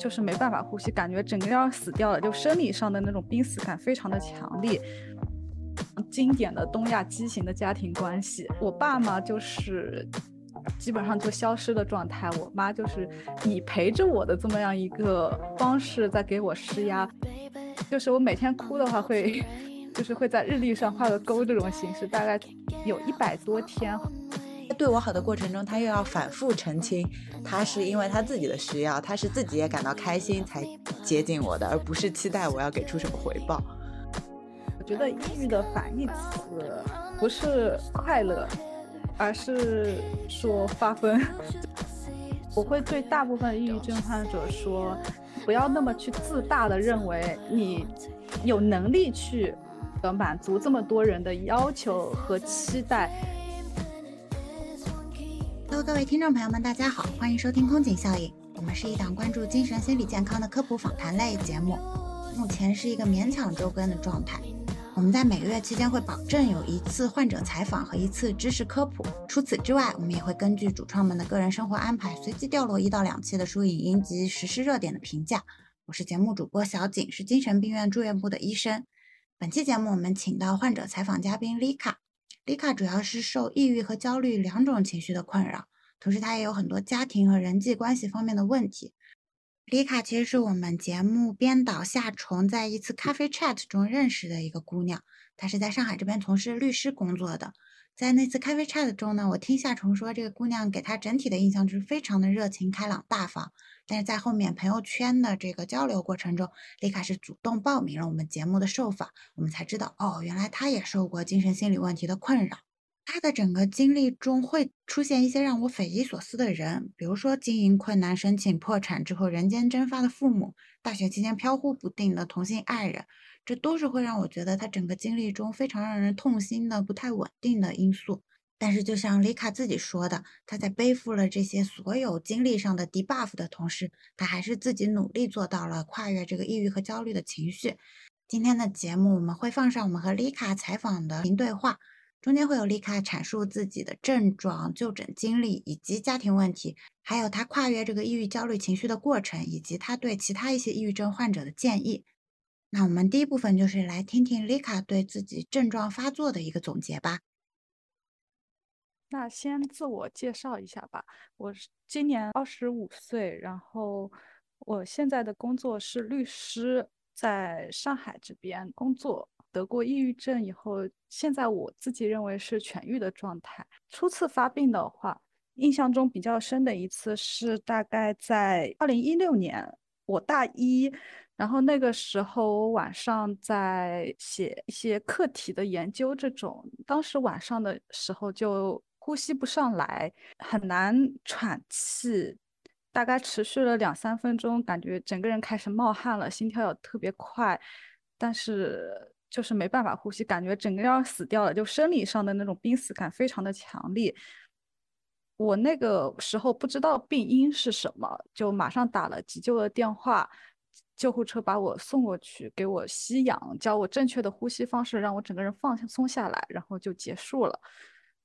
就是没办法呼吸，感觉整个人要死掉了，就生理上的那种濒死感非常的强烈。经典的东亚畸形的家庭关系，我爸妈就是基本上就消失的状态，我妈就是以陪着我的这么样一个方式在给我施压，就是我每天哭的话会，就是会在日历上画个勾这种形式，大概有一百多天。对我好的过程中，他又要反复澄清，他是因为他自己的需要，他是自己也感到开心才接近我的，而不是期待我要给出什么回报。我觉得抑郁的反义词不是快乐，而是说发疯。我会对大部分抑郁症患者说，不要那么去自大的认为你有能力去满足这么多人的要求和期待。Hello，各位听众朋友们，大家好，欢迎收听空警效应。我们是一档关注精神心理健康的科普访谈类节目，目前是一个勉强周更的状态。我们在每个月期间会保证有一次患者采访和一次知识科普。除此之外，我们也会根据主创们的个人生活安排，随机掉落一到两期的书影音及实时热点的评价。我是节目主播小景，是精神病院住院部的医生。本期节目我们请到患者采访嘉宾丽卡。丽卡主要是受抑郁和焦虑两种情绪的困扰，同时她也有很多家庭和人际关系方面的问题。丽卡其实是我们节目编导夏虫在一次咖啡 chat 中认识的一个姑娘，她是在上海这边从事律师工作的。在那次咖啡 chat 中呢，我听夏虫说，这个姑娘给她整体的印象就是非常的热情、开朗、大方。但是在后面朋友圈的这个交流过程中，丽卡是主动报名了我们节目的受访，我们才知道，哦，原来她也受过精神心理问题的困扰。她的整个经历中会出现一些让我匪夷所思的人，比如说经营困难、申请破产之后人间蒸发的父母，大学期间飘忽不定的同性爱人，这都是会让我觉得她整个经历中非常让人痛心的不太稳定的因素。但是，就像丽卡自己说的，她在背负了这些所有经历上的 debuff 的同时，她还是自己努力做到了跨越这个抑郁和焦虑的情绪。今天的节目我们会放上我们和丽卡采访的音对话，中间会有丽卡阐述自己的症状、就诊经历以及家庭问题，还有她跨越这个抑郁焦虑情绪的过程，以及她对其他一些抑郁症患者的建议。那我们第一部分就是来听听丽卡对自己症状发作的一个总结吧。那先自我介绍一下吧，我是今年二十五岁，然后我现在的工作是律师，在上海这边工作。得过抑郁症以后，现在我自己认为是痊愈的状态。初次发病的话，印象中比较深的一次是大概在二零一六年，我大一，然后那个时候我晚上在写一些课题的研究，这种当时晚上的时候就。呼吸不上来，很难喘气，大概持续了两三分钟，感觉整个人开始冒汗了，心跳也特别快，但是就是没办法呼吸，感觉整个人要死掉了，就生理上的那种濒死感非常的强烈。我那个时候不知道病因是什么，就马上打了急救的电话，救护车把我送过去，给我吸氧，教我正确的呼吸方式，让我整个人放松下来，然后就结束了。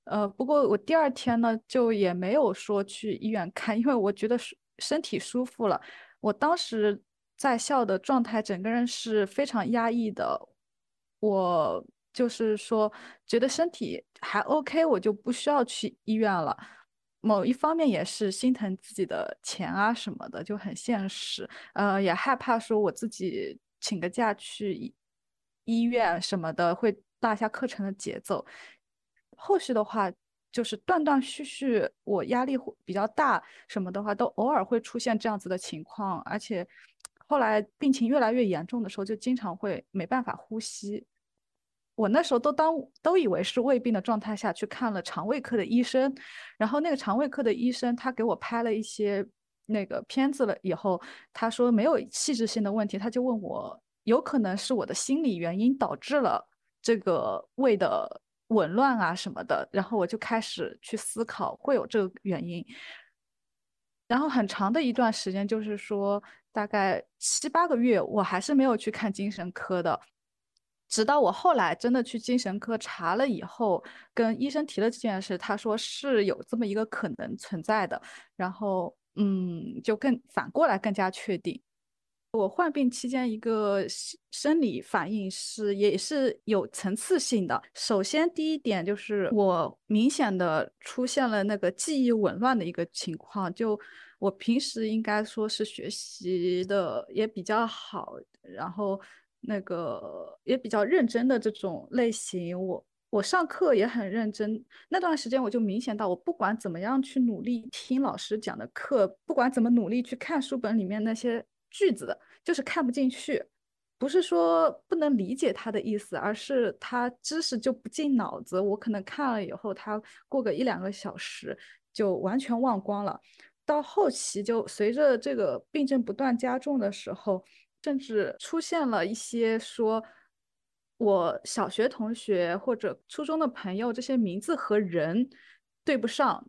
呃，不过我第二天呢，就也没有说去医院看，因为我觉得身体舒服了。我当时在校的状态，整个人是非常压抑的。我就是说，觉得身体还 OK，我就不需要去医院了。某一方面也是心疼自己的钱啊什么的，就很现实。呃，也害怕说我自己请个假去医院什么的，会落下课程的节奏。后续的话就是断断续续，我压力会比较大，什么的话都偶尔会出现这样子的情况，而且后来病情越来越严重的时候，就经常会没办法呼吸。我那时候都当都以为是胃病的状态下去看了肠胃科的医生，然后那个肠胃科的医生他给我拍了一些那个片子了以后，他说没有器质性的问题，他就问我有可能是我的心理原因导致了这个胃的。紊乱啊什么的，然后我就开始去思考会有这个原因，然后很长的一段时间，就是说大概七八个月，我还是没有去看精神科的，直到我后来真的去精神科查了以后，跟医生提了这件事，他说是有这么一个可能存在的，然后嗯，就更反过来更加确定，我患病期间一个生理反应是也是有层次性的。首先第一点就是我明显的出现了那个记忆紊乱的一个情况，就我平时应该说是学习的也比较好，然后那个也比较认真的这种类型，我。我上课也很认真，那段时间我就明显到，我不管怎么样去努力听老师讲的课，不管怎么努力去看书本里面那些句子，就是看不进去。不是说不能理解他的意思，而是他知识就不进脑子。我可能看了以后，他过个一两个小时就完全忘光了。到后期就随着这个病症不断加重的时候，甚至出现了一些说。我小学同学或者初中的朋友，这些名字和人对不上，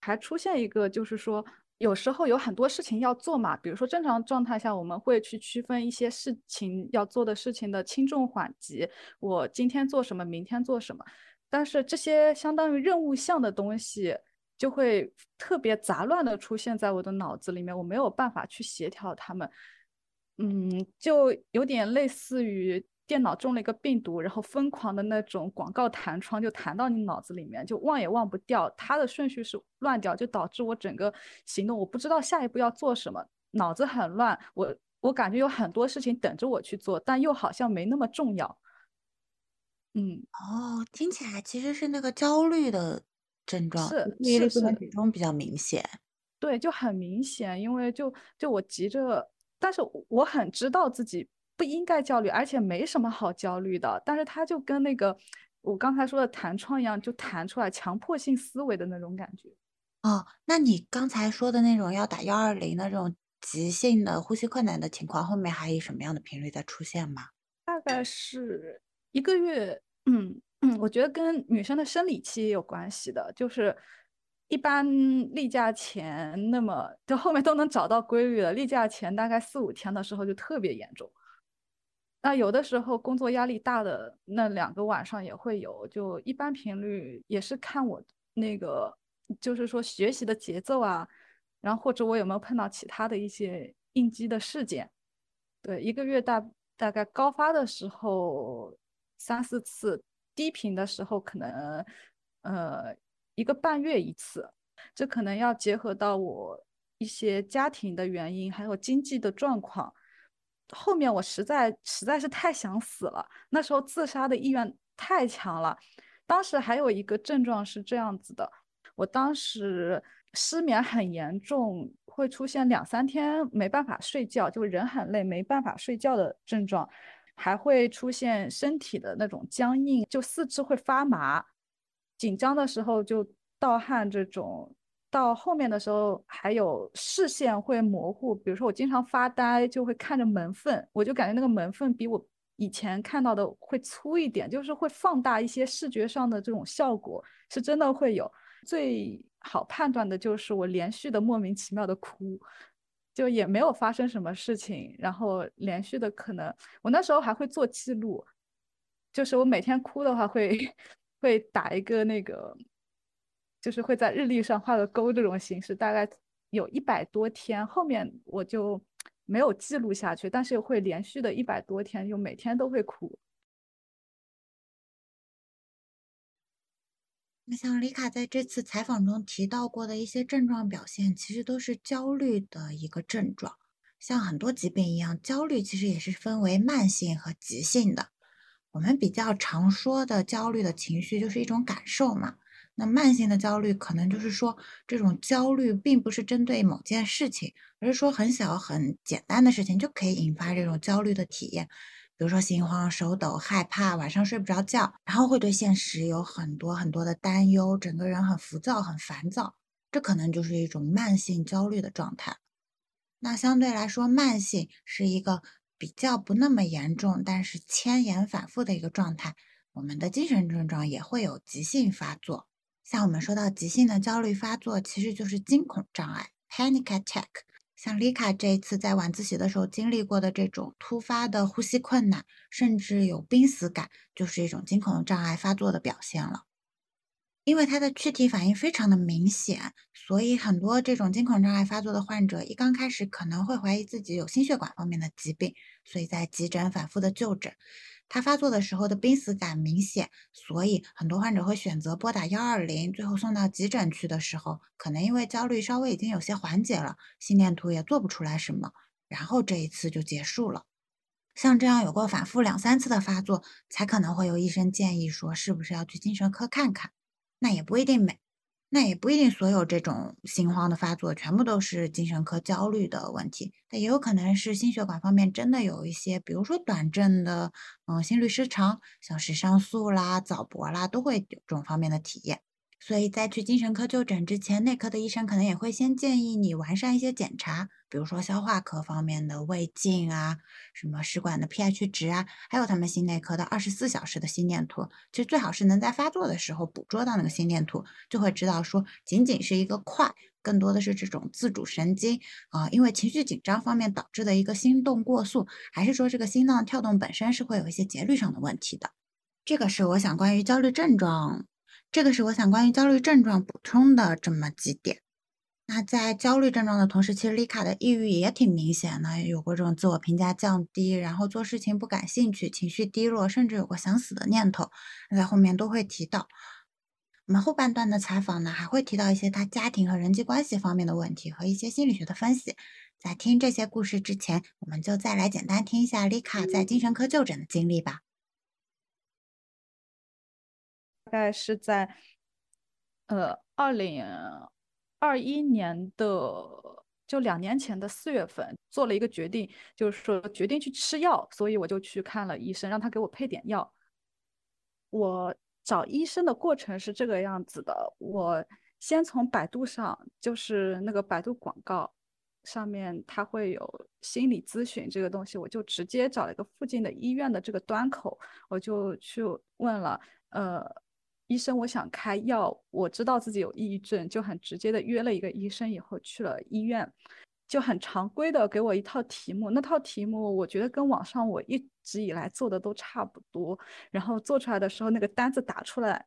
还出现一个，就是说有时候有很多事情要做嘛，比如说正常状态下我们会去区分一些事情要做的事情的轻重缓急，我今天做什么，明天做什么，但是这些相当于任务项的东西就会特别杂乱的出现在我的脑子里面，我没有办法去协调它们，嗯，就有点类似于。电脑中了一个病毒，然后疯狂的那种广告弹窗就弹到你脑子里面，就忘也忘不掉。它的顺序是乱掉，就导致我整个行动我不知道下一步要做什么，脑子很乱。我我感觉有很多事情等着我去做，但又好像没那么重要。嗯，哦，听起来其实是那个焦虑的症状，是注意力是不能集中比较明显。对，就很明显，因为就就我急着，但是我很知道自己。不应该焦虑，而且没什么好焦虑的。但是它就跟那个我刚才说的弹窗一样，就弹出来强迫性思维的那种感觉。哦，那你刚才说的那种要打幺二零的这种急性的呼吸困难的情况，后面还以什么样的频率在出现吗？大概是一个月。嗯嗯，我觉得跟女生的生理期也有关系的，就是一般例假前，那么就后面都能找到规律了。例假前大概四五天的时候就特别严重。那有的时候工作压力大的那两个晚上也会有，就一般频率也是看我那个，就是说学习的节奏啊，然后或者我有没有碰到其他的一些应激的事件。对，一个月大大概高发的时候三四次，低频的时候可能呃一个半月一次，这可能要结合到我一些家庭的原因，还有经济的状况。后面我实在实在是太想死了，那时候自杀的意愿太强了。当时还有一个症状是这样子的，我当时失眠很严重，会出现两三天没办法睡觉，就人很累没办法睡觉的症状，还会出现身体的那种僵硬，就四肢会发麻，紧张的时候就盗汗这种。到后面的时候，还有视线会模糊，比如说我经常发呆，就会看着门缝，我就感觉那个门缝比我以前看到的会粗一点，就是会放大一些视觉上的这种效果，是真的会有。最好判断的就是我连续的莫名其妙的哭，就也没有发生什么事情，然后连续的可能我那时候还会做记录，就是我每天哭的话会 会打一个那个。就是会在日历上画个勾这种形式，大概有一百多天，后面我就没有记录下去，但是会连续的一百多天，就每天都会哭。那像李卡在这次采访中提到过的一些症状表现，其实都是焦虑的一个症状。像很多疾病一样，焦虑其实也是分为慢性和急性的。我们比较常说的焦虑的情绪就是一种感受嘛。那慢性的焦虑可能就是说，这种焦虑并不是针对某件事情，而是说很小很简单的事情就可以引发这种焦虑的体验，比如说心慌、手抖、害怕、晚上睡不着觉，然后会对现实有很多很多的担忧，整个人很浮躁、很烦躁，这可能就是一种慢性焦虑的状态。那相对来说，慢性是一个比较不那么严重，但是牵延反复的一个状态。我们的精神症状也会有急性发作。像我们说到急性的焦虑发作，其实就是惊恐障碍 （panic attack）。像丽卡这一次在晚自习的时候经历过的这种突发的呼吸困难，甚至有濒死感，就是一种惊恐障碍发作的表现了。因为他的躯体反应非常的明显，所以很多这种惊恐障碍发作的患者，一刚开始可能会怀疑自己有心血管方面的疾病，所以在急诊反复的就诊。他发作的时候的濒死感明显，所以很多患者会选择拨打幺二零，最后送到急诊去的时候，可能因为焦虑稍微已经有些缓解了，心电图也做不出来什么，然后这一次就结束了。像这样有过反复两三次的发作，才可能会有医生建议说，是不是要去精神科看看。那也不一定每，那也不一定所有这种心慌的发作全部都是精神科焦虑的问题，但也有可能是心血管方面真的有一些，比如说短暂的，嗯，心律失常，像是上速啦、早搏啦，都会有这种方面的体验。所以在去精神科就诊之前，内科的医生可能也会先建议你完善一些检查，比如说消化科方面的胃镜啊，什么食管的 pH 值啊，还有他们心内科的二十四小时的心电图。其实最好是能在发作的时候捕捉到那个心电图，就会知道说仅仅是一个快，更多的是这种自主神经啊，因为情绪紧张方面导致的一个心动过速，还是说这个心脏跳动本身是会有一些节律上的问题的。这个是我想关于焦虑症状。这个是我想关于焦虑症状补充的这么几点。那在焦虑症状的同时，其实丽卡的抑郁也挺明显的，有过这种自我评价降低，然后做事情不感兴趣，情绪低落，甚至有过想死的念头。在后面都会提到。我们后半段的采访呢，还会提到一些他家庭和人际关系方面的问题和一些心理学的分析。在听这些故事之前，我们就再来简单听一下丽卡在精神科就诊的经历吧。概是在，呃，二零二一年的就两年前的四月份，做了一个决定，就是说决定去吃药，所以我就去看了医生，让他给我配点药。我找医生的过程是这个样子的，我先从百度上，就是那个百度广告上面，它会有心理咨询这个东西，我就直接找了一个附近的医院的这个端口，我就去问了，呃。医生，我想开药。我知道自己有抑郁症，就很直接的约了一个医生，以后去了医院，就很常规的给我一套题目。那套题目我觉得跟网上我一直以来做的都差不多。然后做出来的时候，那个单子打出来，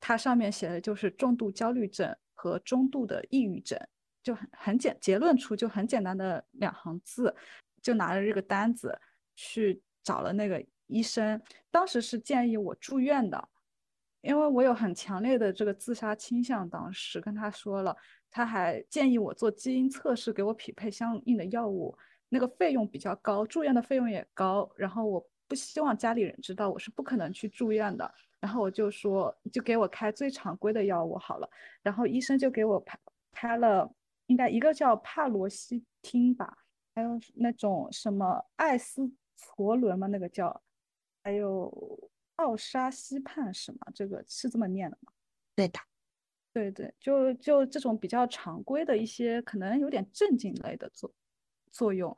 它上面写的就是重度焦虑症和中度的抑郁症，就很很简结论出就很简单的两行字，就拿着这个单子去找了那个医生。当时是建议我住院的。因为我有很强烈的这个自杀倾向，当时跟他说了，他还建议我做基因测试，给我匹配相应的药物，那个费用比较高，住院的费用也高。然后我不希望家里人知道，我是不可能去住院的。然后我就说，就给我开最常规的药物好了。然后医生就给我开开了，应该一个叫帕罗西汀吧，还有那种什么艾司唑仑吗，那个叫，还有。奥沙西泮是吗？这个是这么念的吗？对的，对对，就就这种比较常规的一些，可能有点镇静类的作作用，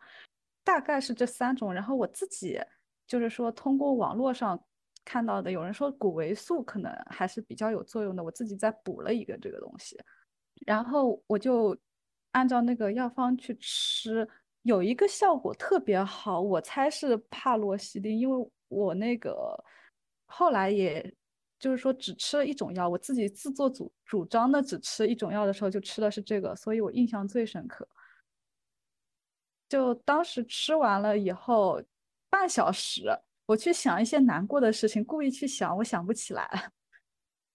大概是这三种。然后我自己就是说，通过网络上看到的，有人说谷维素可能还是比较有作用的，我自己再补了一个这个东西，然后我就按照那个药方去吃，有一个效果特别好，我猜是帕洛西汀，因为我那个。后来也就是说只吃了一种药，我自己自作主主张的只吃一种药的时候就吃的是这个，所以我印象最深刻。就当时吃完了以后，半小时我去想一些难过的事情，故意去想，我想不起来，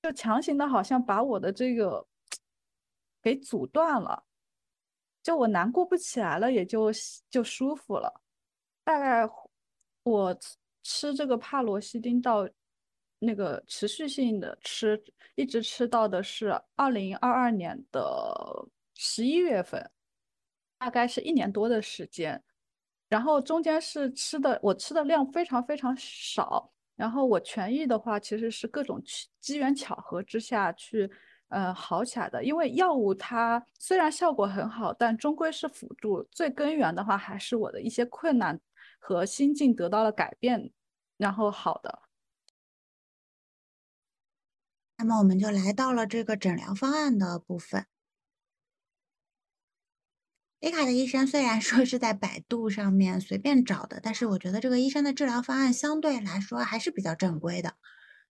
就强行的好像把我的这个给阻断了，就我难过不起来了，也就就舒服了。大概我吃这个帕罗西汀到。那个持续性的吃，一直吃到的是二零二二年的十一月份，大概是一年多的时间。然后中间是吃的，我吃的量非常非常少。然后我痊愈的话，其实是各种机缘巧合之下去，呃，好起来的。因为药物它虽然效果很好，但终归是辅助，最根源的话还是我的一些困难和心境得到了改变，然后好的。那么我们就来到了这个诊疗方案的部分。A 卡的医生虽然说是在百度上面随便找的，但是我觉得这个医生的治疗方案相对来说还是比较正规的。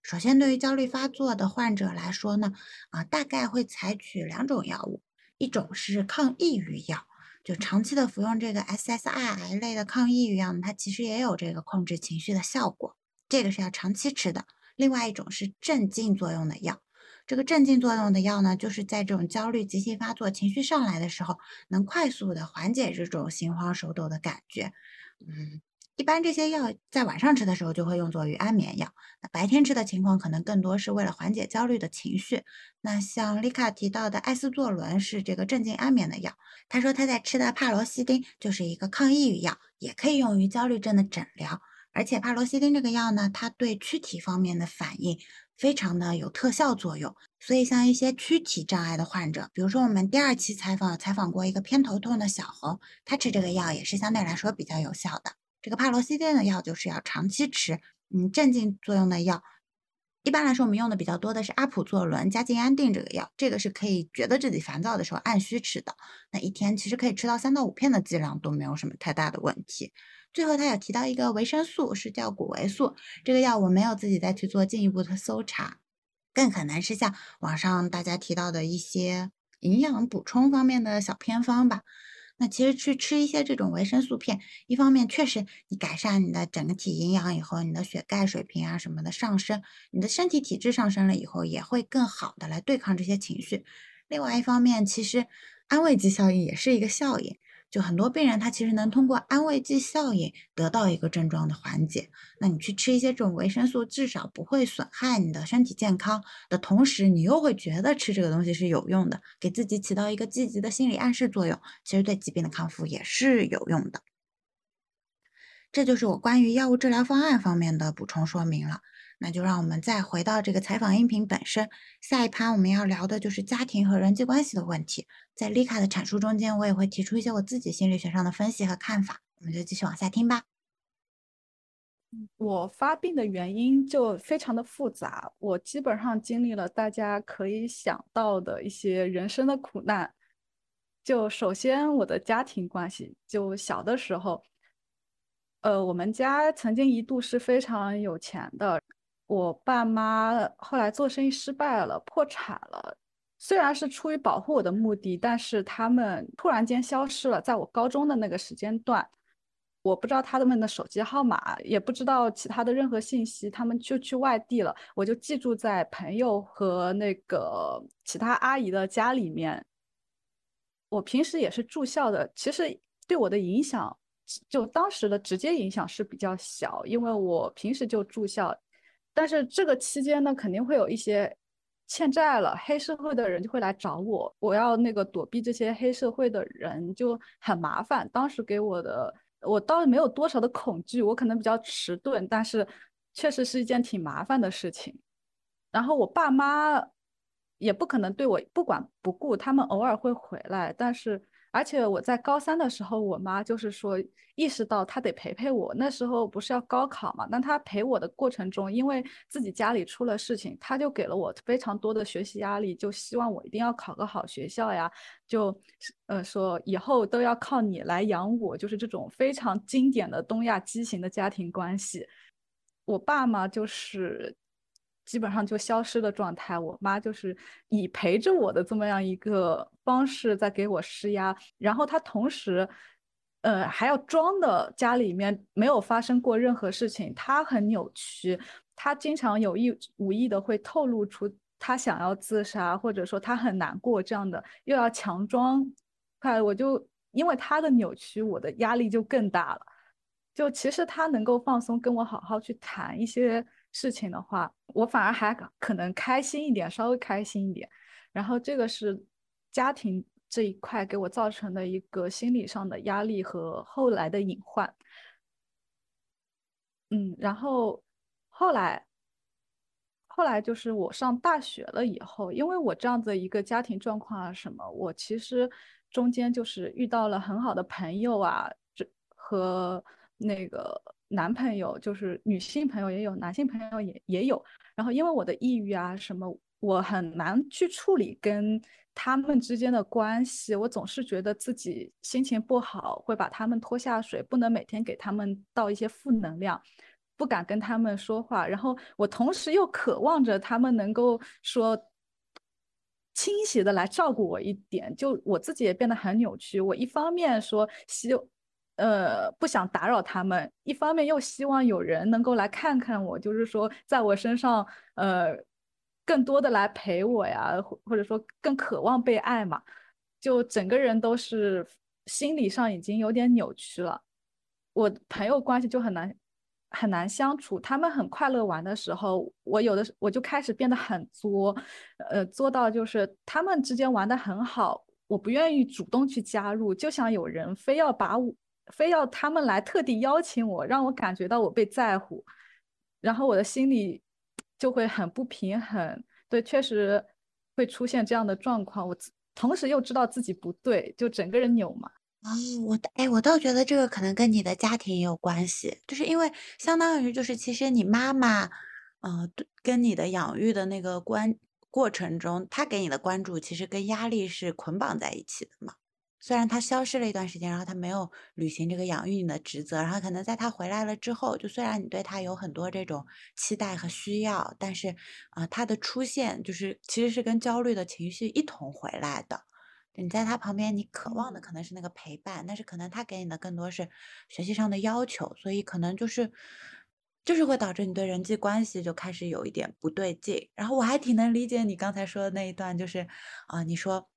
首先，对于焦虑发作的患者来说呢，啊，大概会采取两种药物，一种是抗抑郁药，就长期的服用这个 SSRI 类的抗抑郁药呢，它其实也有这个控制情绪的效果，这个是要长期吃的。另外一种是镇静作用的药，这个镇静作用的药呢，就是在这种焦虑急性发作、情绪上来的时候，能快速的缓解这种心慌手抖的感觉，嗯。一般这些药在晚上吃的时候就会用作于安眠药，那白天吃的情况可能更多是为了缓解焦虑的情绪。那像丽卡提到的艾司唑仑是这个镇静安眠的药，他说他在吃的帕罗西汀就是一个抗抑郁药，也可以用于焦虑症的诊疗。而且帕罗西汀这个药呢，它对躯体方面的反应非常的有特效作用，所以像一些躯体障碍的患者，比如说我们第二期采访采访过一个偏头痛的小红，他吃这个药也是相对来说比较有效的。这个帕罗西汀的药就是要长期吃，嗯，镇静作用的药，一般来说我们用的比较多的是阿普唑仑加静安定这个药，这个是可以觉得自己烦躁的时候按需吃的，那一天其实可以吃到三到五片的剂量都没有什么太大的问题。最后他有提到一个维生素是叫谷维素，这个药我没有自己再去做进一步的搜查，更可能是像网上大家提到的一些营养补充方面的小偏方吧。那其实去吃一些这种维生素片，一方面确实你改善你的整体营养以后，你的血钙水平啊什么的上升，你的身体体质上升了以后，也会更好的来对抗这些情绪。另外一方面，其实安慰剂效应也是一个效应。就很多病人，他其实能通过安慰剂效应得到一个症状的缓解。那你去吃一些这种维生素，至少不会损害你的身体健康的同时，你又会觉得吃这个东西是有用的，给自己起到一个积极的心理暗示作用，其实对疾病的康复也是有用的。这就是我关于药物治疗方案方面的补充说明了。那就让我们再回到这个采访音频本身。下一趴我们要聊的就是家庭和人际关系的问题。在丽卡的阐述中间，我也会提出一些我自己心理学上的分析和看法。我们就继续往下听吧。我发病的原因就非常的复杂，我基本上经历了大家可以想到的一些人生的苦难。就首先我的家庭关系，就小的时候，呃，我们家曾经一度是非常有钱的。我爸妈后来做生意失败了，破产了。虽然是出于保护我的目的，但是他们突然间消失了。在我高中的那个时间段，我不知道他们的手机号码，也不知道其他的任何信息，他们就去外地了。我就寄住在朋友和那个其他阿姨的家里面。我平时也是住校的，其实对我的影响，就当时的直接影响是比较小，因为我平时就住校。但是这个期间呢，肯定会有一些欠债了，黑社会的人就会来找我，我要那个躲避这些黑社会的人就很麻烦。当时给我的，我倒是没有多少的恐惧，我可能比较迟钝，但是确实是一件挺麻烦的事情。然后我爸妈也不可能对我不管不顾，他们偶尔会回来，但是。而且我在高三的时候，我妈就是说意识到她得陪陪我。那时候不是要高考嘛？那她陪我的过程中，因为自己家里出了事情，她就给了我非常多的学习压力，就希望我一定要考个好学校呀，就呃说以后都要靠你来养我，就是这种非常经典的东亚畸形的家庭关系。我爸嘛，就是。基本上就消失的状态，我妈就是以陪着我的这么样一个方式在给我施压，然后她同时，呃，还要装的家里面没有发生过任何事情，她很扭曲，她经常有意无意的会透露出她想要自杀，或者说她很难过这样的，又要强装，快，我就因为她的扭曲，我的压力就更大了，就其实她能够放松跟我好好去谈一些。事情的话，我反而还可能开心一点，稍微开心一点。然后这个是家庭这一块给我造成的一个心理上的压力和后来的隐患。嗯，然后后来后来就是我上大学了以后，因为我这样子一个家庭状况啊什么，我其实中间就是遇到了很好的朋友啊，这和那个。男朋友就是女性朋友也有，男性朋友也也有。然后因为我的抑郁啊什么，我很难去处理跟他们之间的关系。我总是觉得自己心情不好，会把他们拖下水，不能每天给他们倒一些负能量。不敢跟他们说话，然后我同时又渴望着他们能够说倾斜的来照顾我一点，就我自己也变得很扭曲。我一方面说希，呃，不想打扰他们，一方面又希望有人能够来看看我，就是说在我身上，呃，更多的来陪我呀，或或者说更渴望被爱嘛，就整个人都是心理上已经有点扭曲了。我朋友关系就很难很难相处，他们很快乐玩的时候，我有的我就开始变得很作，呃，作到就是他们之间玩的很好，我不愿意主动去加入，就想有人非要把我，非要他们来特地邀请我，让我感觉到我被在乎，然后我的心里就会很不平衡。对，确实会出现这样的状况，我同时又知道自己不对，就整个人扭嘛。哦，我哎，我倒觉得这个可能跟你的家庭也有关系，就是因为相当于就是其实你妈妈，呃，跟你的养育的那个关过程中，她给你的关注其实跟压力是捆绑在一起的嘛。虽然他消失了一段时间，然后他没有履行这个养育你的职责，然后可能在他回来了之后，就虽然你对他有很多这种期待和需要，但是啊，他的出现就是其实是跟焦虑的情绪一同回来的。你在他旁边，你渴望的可能是那个陪伴，但是可能他给你的更多是学习上的要求，所以可能就是就是会导致你对人际关系就开始有一点不对劲。然后我还挺能理解你刚才说的那一段，就是啊，你说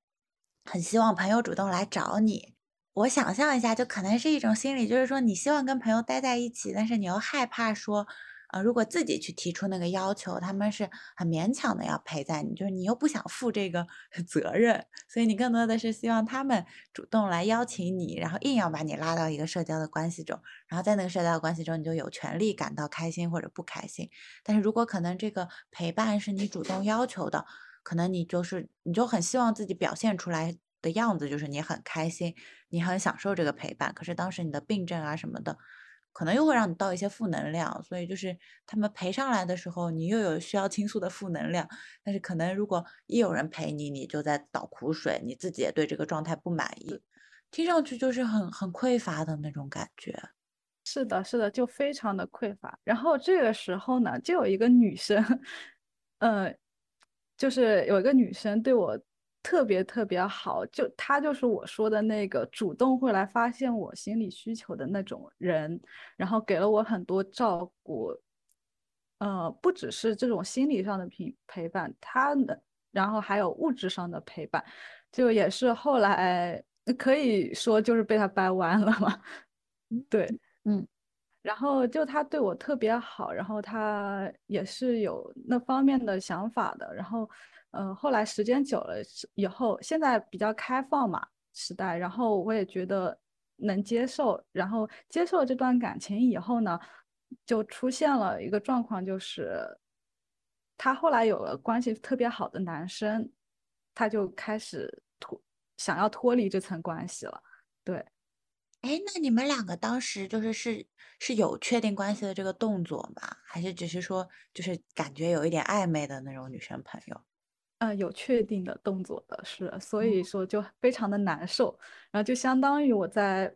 很希望朋友主动来找你，我想象一下，就可能是一种心理，就是说你希望跟朋友待在一起，但是你又害怕说。啊，如果自己去提出那个要求，他们是很勉强的要陪在你，就是你又不想负这个 责任，所以你更多的是希望他们主动来邀请你，然后硬要把你拉到一个社交的关系中，然后在那个社交关系中，你就有权利感到开心或者不开心。但是如果可能这个陪伴是你主动要求的，可能你就是你就很希望自己表现出来的样子就是你很开心，你很享受这个陪伴。可是当时你的病症啊什么的。可能又会让你到一些负能量，所以就是他们陪上来的时候，你又有需要倾诉的负能量。但是可能如果一有人陪你，你就在倒苦水，你自己也对这个状态不满意，听上去就是很很匮乏的那种感觉。是的，是的，就非常的匮乏。然后这个时候呢，就有一个女生，呃，就是有一个女生对我。特别特别好，就她就是我说的那个主动会来发现我心理需求的那种人，然后给了我很多照顾，呃，不只是这种心理上的陪陪伴，她的，然后还有物质上的陪伴，就也是后来可以说就是被她掰弯了嘛，对，嗯，然后就他对我特别好，然后他也是有那方面的想法的，然后。嗯，后来时间久了以后，现在比较开放嘛时代，然后我也觉得能接受，然后接受了这段感情以后呢，就出现了一个状况，就是他后来有了关系特别好的男生，他就开始脱想要脱离这层关系了。对，哎，那你们两个当时就是是是有确定关系的这个动作吗？还是只是说就是感觉有一点暧昧的那种女生朋友？嗯，有确定的动作的是，所以说就非常的难受，然后就相当于我在，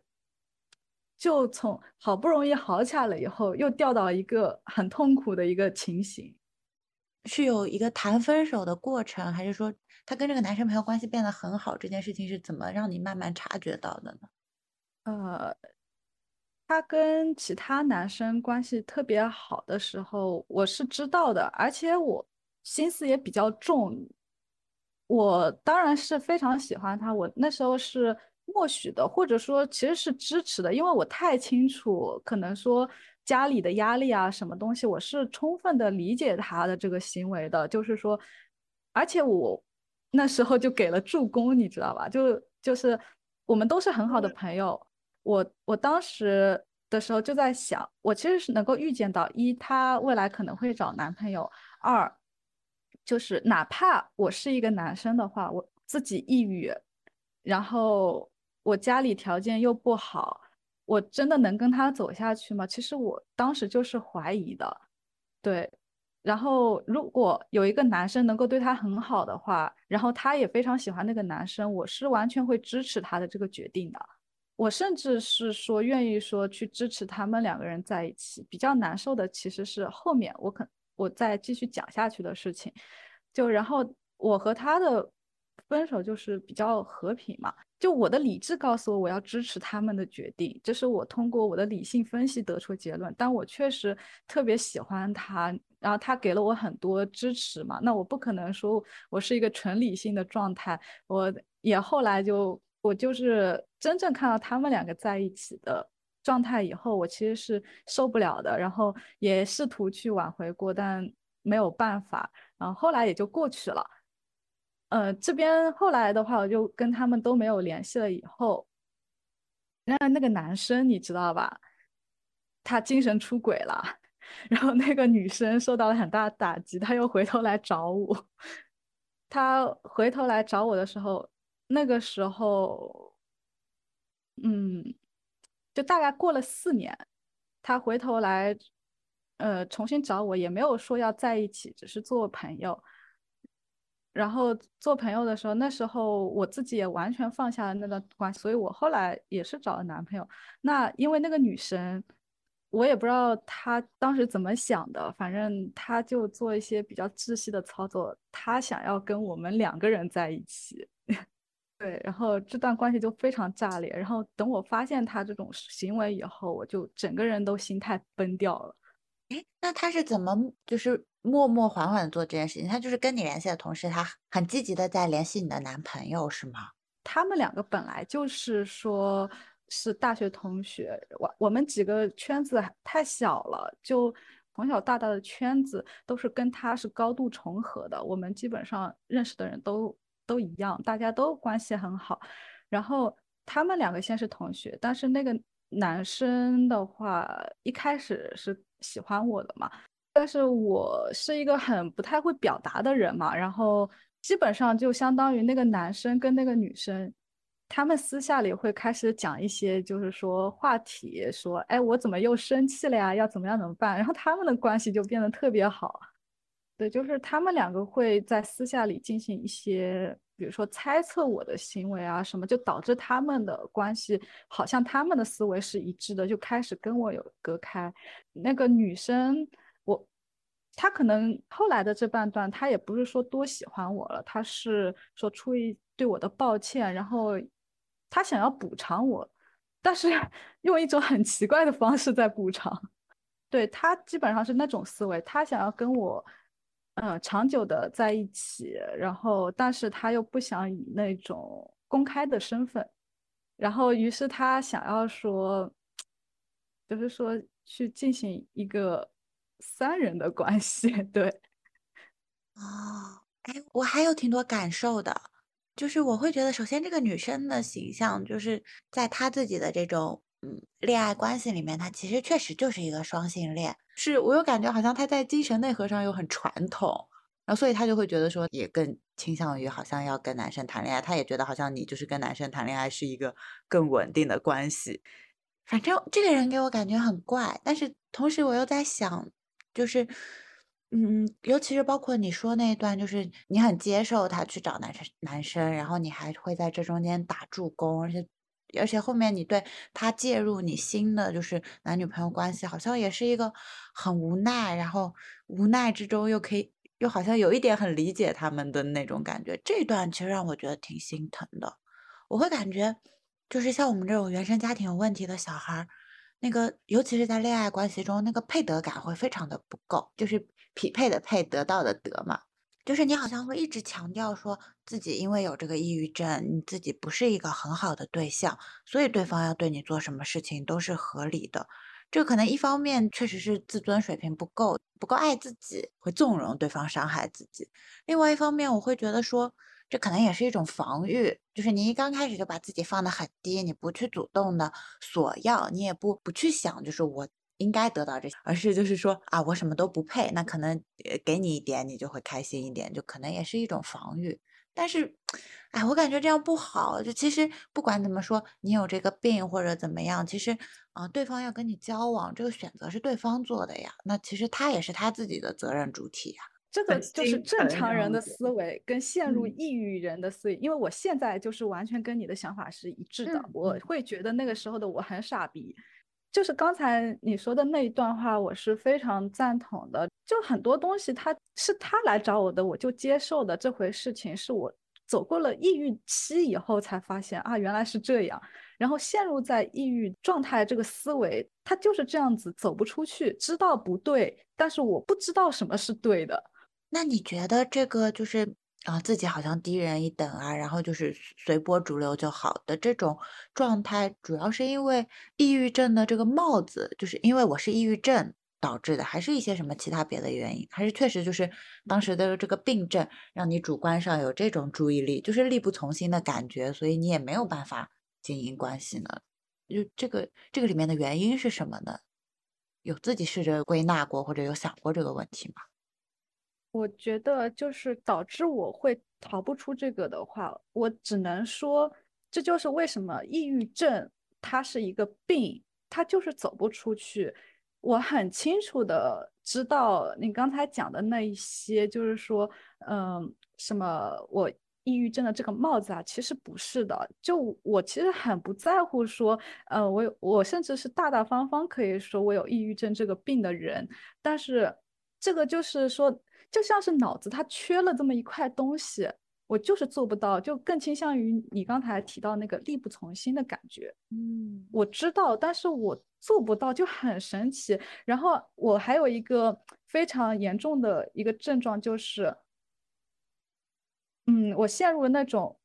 就从好不容易好起来了以后，又掉到一个很痛苦的一个情形，是有一个谈分手的过程，还是说他跟这个男生朋友关系变得很好？这件事情是怎么让你慢慢察觉到的呢？呃，他跟其他男生关系特别好的时候，我是知道的，而且我心思也比较重。我当然是非常喜欢他，我那时候是默许的，或者说其实是支持的，因为我太清楚，可能说家里的压力啊，什么东西，我是充分的理解他的这个行为的，就是说，而且我那时候就给了助攻，你知道吧？就就是我们都是很好的朋友，我我当时的时候就在想，我其实是能够预见到，一他未来可能会找男朋友，二。就是哪怕我是一个男生的话，我自己抑郁，然后我家里条件又不好，我真的能跟他走下去吗？其实我当时就是怀疑的，对。然后如果有一个男生能够对他很好的话，然后他也非常喜欢那个男生，我是完全会支持他的这个决定的。我甚至是说愿意说去支持他们两个人在一起。比较难受的其实是后面我可我再继续讲下去的事情，就然后我和他的分手就是比较和平嘛。就我的理智告诉我我要支持他们的决定，这是我通过我的理性分析得出结论。但我确实特别喜欢他，然后他给了我很多支持嘛。那我不可能说我是一个纯理性的状态。我也后来就我就是真正看到他们两个在一起的状态以后，我其实是受不了的。然后也试图去挽回过，但没有办法。然后后来也就过去了。呃，这边后来的话，我就跟他们都没有联系了。以后，那那个男生你知道吧？他精神出轨了，然后那个女生受到了很大的打击，他又回头来找我。他回头来找我的时候，那个时候，嗯，就大概过了四年，他回头来，呃，重新找我，也没有说要在一起，只是做朋友。然后做朋友的时候，那时候我自己也完全放下了那段关系，所以我后来也是找了男朋友。那因为那个女生，我也不知道她当时怎么想的，反正她就做一些比较窒息的操作，她想要跟我们两个人在一起。对，然后这段关系就非常炸裂。然后等我发现他这种行为以后，我就整个人都心态崩掉了。哎，那他是怎么就是默默缓缓做这件事情？他就是跟你联系的同时，他很积极的在联系你的男朋友，是吗？他们两个本来就是说是大学同学，我我们几个圈子太小了，就从小到大的圈子都是跟他是高度重合的，我们基本上认识的人都都一样，大家都关系很好。然后他们两个先是同学，但是那个男生的话一开始是。喜欢我的嘛，但是我是一个很不太会表达的人嘛，然后基本上就相当于那个男生跟那个女生，他们私下里会开始讲一些就是说话题，说哎我怎么又生气了呀，要怎么样怎么办，然后他们的关系就变得特别好，对，就是他们两个会在私下里进行一些。比如说猜测我的行为啊什么，就导致他们的关系好像他们的思维是一致的，就开始跟我有隔开。那个女生，我她可能后来的这半段，她也不是说多喜欢我了，她是说出于对我的抱歉，然后她想要补偿我，但是 用一种很奇怪的方式在补偿。对她基本上是那种思维，她想要跟我。嗯，长久的在一起，然后但是他又不想以那种公开的身份，然后于是他想要说，就是说去进行一个三人的关系，对。哦，哎，我还有挺多感受的，就是我会觉得，首先这个女生的形象，就是在她自己的这种嗯恋爱关系里面，她其实确实就是一个双性恋。是我又感觉，好像他在精神内核上又很传统，然后所以他就会觉得说，也更倾向于好像要跟男生谈恋爱。他也觉得好像你就是跟男生谈恋爱是一个更稳定的关系。反正这个人给我感觉很怪，但是同时我又在想，就是，嗯，尤其是包括你说那一段，就是你很接受他去找男生，男生，然后你还会在这中间打助攻，而且。而且后面你对他介入你新的就是男女朋友关系，好像也是一个很无奈，然后无奈之中又可以又好像有一点很理解他们的那种感觉。这段其实让我觉得挺心疼的。我会感觉，就是像我们这种原生家庭有问题的小孩儿，那个尤其是在恋爱关系中，那个配得感会非常的不够，就是匹配的配，得到的得嘛。就是你好像会一直强调说自己因为有这个抑郁症，你自己不是一个很好的对象，所以对方要对你做什么事情都是合理的。这可能一方面确实是自尊水平不够，不够爱自己，会纵容对方伤害自己；另外一方面，我会觉得说这可能也是一种防御，就是你一刚开始就把自己放得很低，你不去主动的索要，你也不不去想，就是我。应该得到这些，而是就是说啊，我什么都不配，那可能给你一点，你就会开心一点，就可能也是一种防御。但是，哎，我感觉这样不好。就其实不管怎么说，你有这个病或者怎么样，其实啊，对方要跟你交往，这个选择是对方做的呀。那其实他也是他自己的责任主体呀。这个就是正常人的思。维跟陷入嗯抑郁人的思维，因为我现在就是完全跟你的想法是一致的，嗯我会觉得那个时候的我很傻逼。就是刚才你说的那一段话，我是非常赞同的。就很多东西，他是他来找我的，我就接受的。这回事情是我走过了抑郁期以后才发现啊，原来是这样。然后陷入在抑郁状态，这个思维他就是这样子，走不出去，知道不对，但是我不知道什么是对的。那你觉得这个就是啊，自己好像低人一等啊，然后就是随波逐流就好的这种状态，主要是因为抑郁症的这个帽子，就是因为我是抑郁症导致的，还是一些什么其他别的原因？还是确实就是当时的这个病症让你主观上有这种注意力，就是力不从心的感觉，所以你也没有办法经营关系呢？就这个这个里面的原因是什么呢？有自己试着归纳过或者有想过这个问题吗？我觉得就是导致我会逃不出这个的话，我只能说，这就是为什么抑郁症它是一个病，它就是走不出去。我很清楚的知道你刚才讲的那一些，就是说，嗯，什么我抑郁症的这个帽子啊，其实不是的。就我其实很不在乎说，呃，我我甚至是大大方方可以说我有抑郁症这个病的人，但是这个就是说。就像是脑子它缺了这么一块东西，我就是做不到，就更倾向于你刚才提到那个力不从心的感觉。嗯，我知道，但是我做不到，就很神奇。然后我还有一个非常严重的一个症状，就是，嗯，我陷入了那种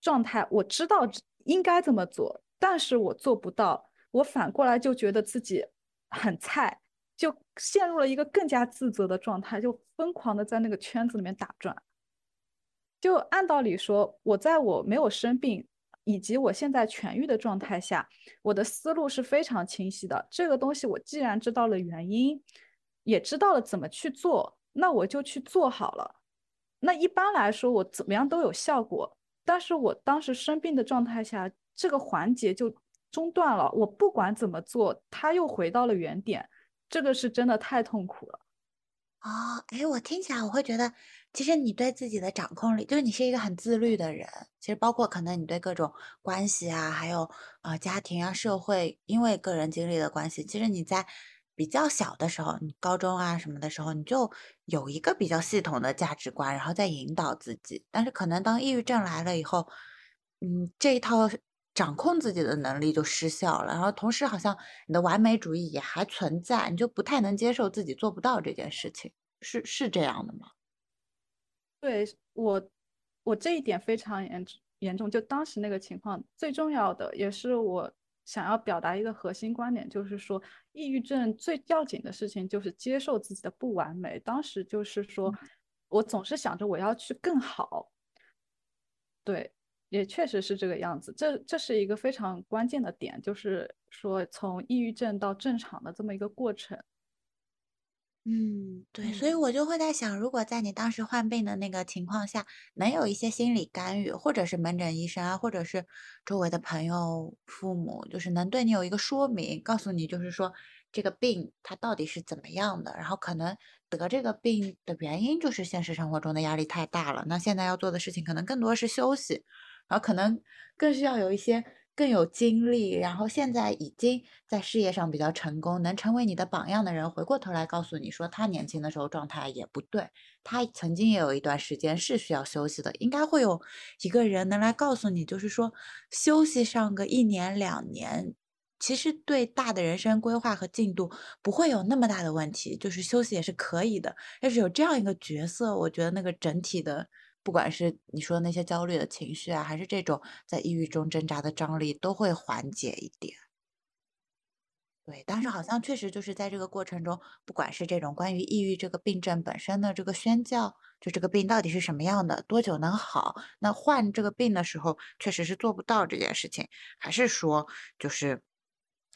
状态，我知道应该这么做，但是我做不到，我反过来就觉得自己很菜。就陷入了一个更加自责的状态，就疯狂的在那个圈子里面打转。就按道理说，我在我没有生病以及我现在痊愈的状态下，我的思路是非常清晰的。这个东西我既然知道了原因，也知道了怎么去做，那我就去做好了。那一般来说，我怎么样都有效果。但是我当时生病的状态下，这个环节就中断了。我不管怎么做，它又回到了原点。这个是真的太痛苦了。哦，哎，我听起来我会觉得，其实你对自己的掌控力，就是你是一个很自律的人。其实包括可能你对各种关系啊，还有呃家庭啊、社会，因为个人经历的关系，其实你在比较小的时候，你高中啊什么的时候，你就有一个比较系统的价值观，然后再引导自己。但是可能当抑郁症来了以后，嗯，这一套。掌控自己的能力就失效了，然后同时好像你的完美主义也还存在，你就不太能接受自己做不到这件事情，是是这样的吗？对我，我这一点非常严严重。就当时那个情况，最重要的也是我想要表达一个核心观点，就是说，抑郁症最要紧的事情就是接受自己的不完美。当时就是说，我总是想着我要去更好，对。也确实是这个样子，这这是一个非常关键的点，就是说从抑郁症到正常的这么一个过程。嗯，对，所以我就会在想，如果在你当时患病的那个情况下，能有一些心理干预，或者是门诊医生啊，或者是周围的朋友、父母，就是能对你有一个说明，告诉你，就是说这个病它到底是怎么样的，然后可能得这个病的原因就是现实生活中的压力太大了，那现在要做的事情可能更多是休息。然后可能更需要有一些更有经历，然后现在已经在事业上比较成功，能成为你的榜样的人，回过头来告诉你说，他年轻的时候状态也不对，他曾经也有一段时间是需要休息的。应该会有一个人能来告诉你，就是说休息上个一年两年，其实对大的人生规划和进度不会有那么大的问题，就是休息也是可以的。要是有这样一个角色，我觉得那个整体的。不管是你说那些焦虑的情绪啊，还是这种在抑郁中挣扎的张力，都会缓解一点。对，但是好像确实就是在这个过程中，不管是这种关于抑郁这个病症本身的这个宣教，就这个病到底是什么样的，多久能好，那患这个病的时候确实是做不到这件事情，还是说就是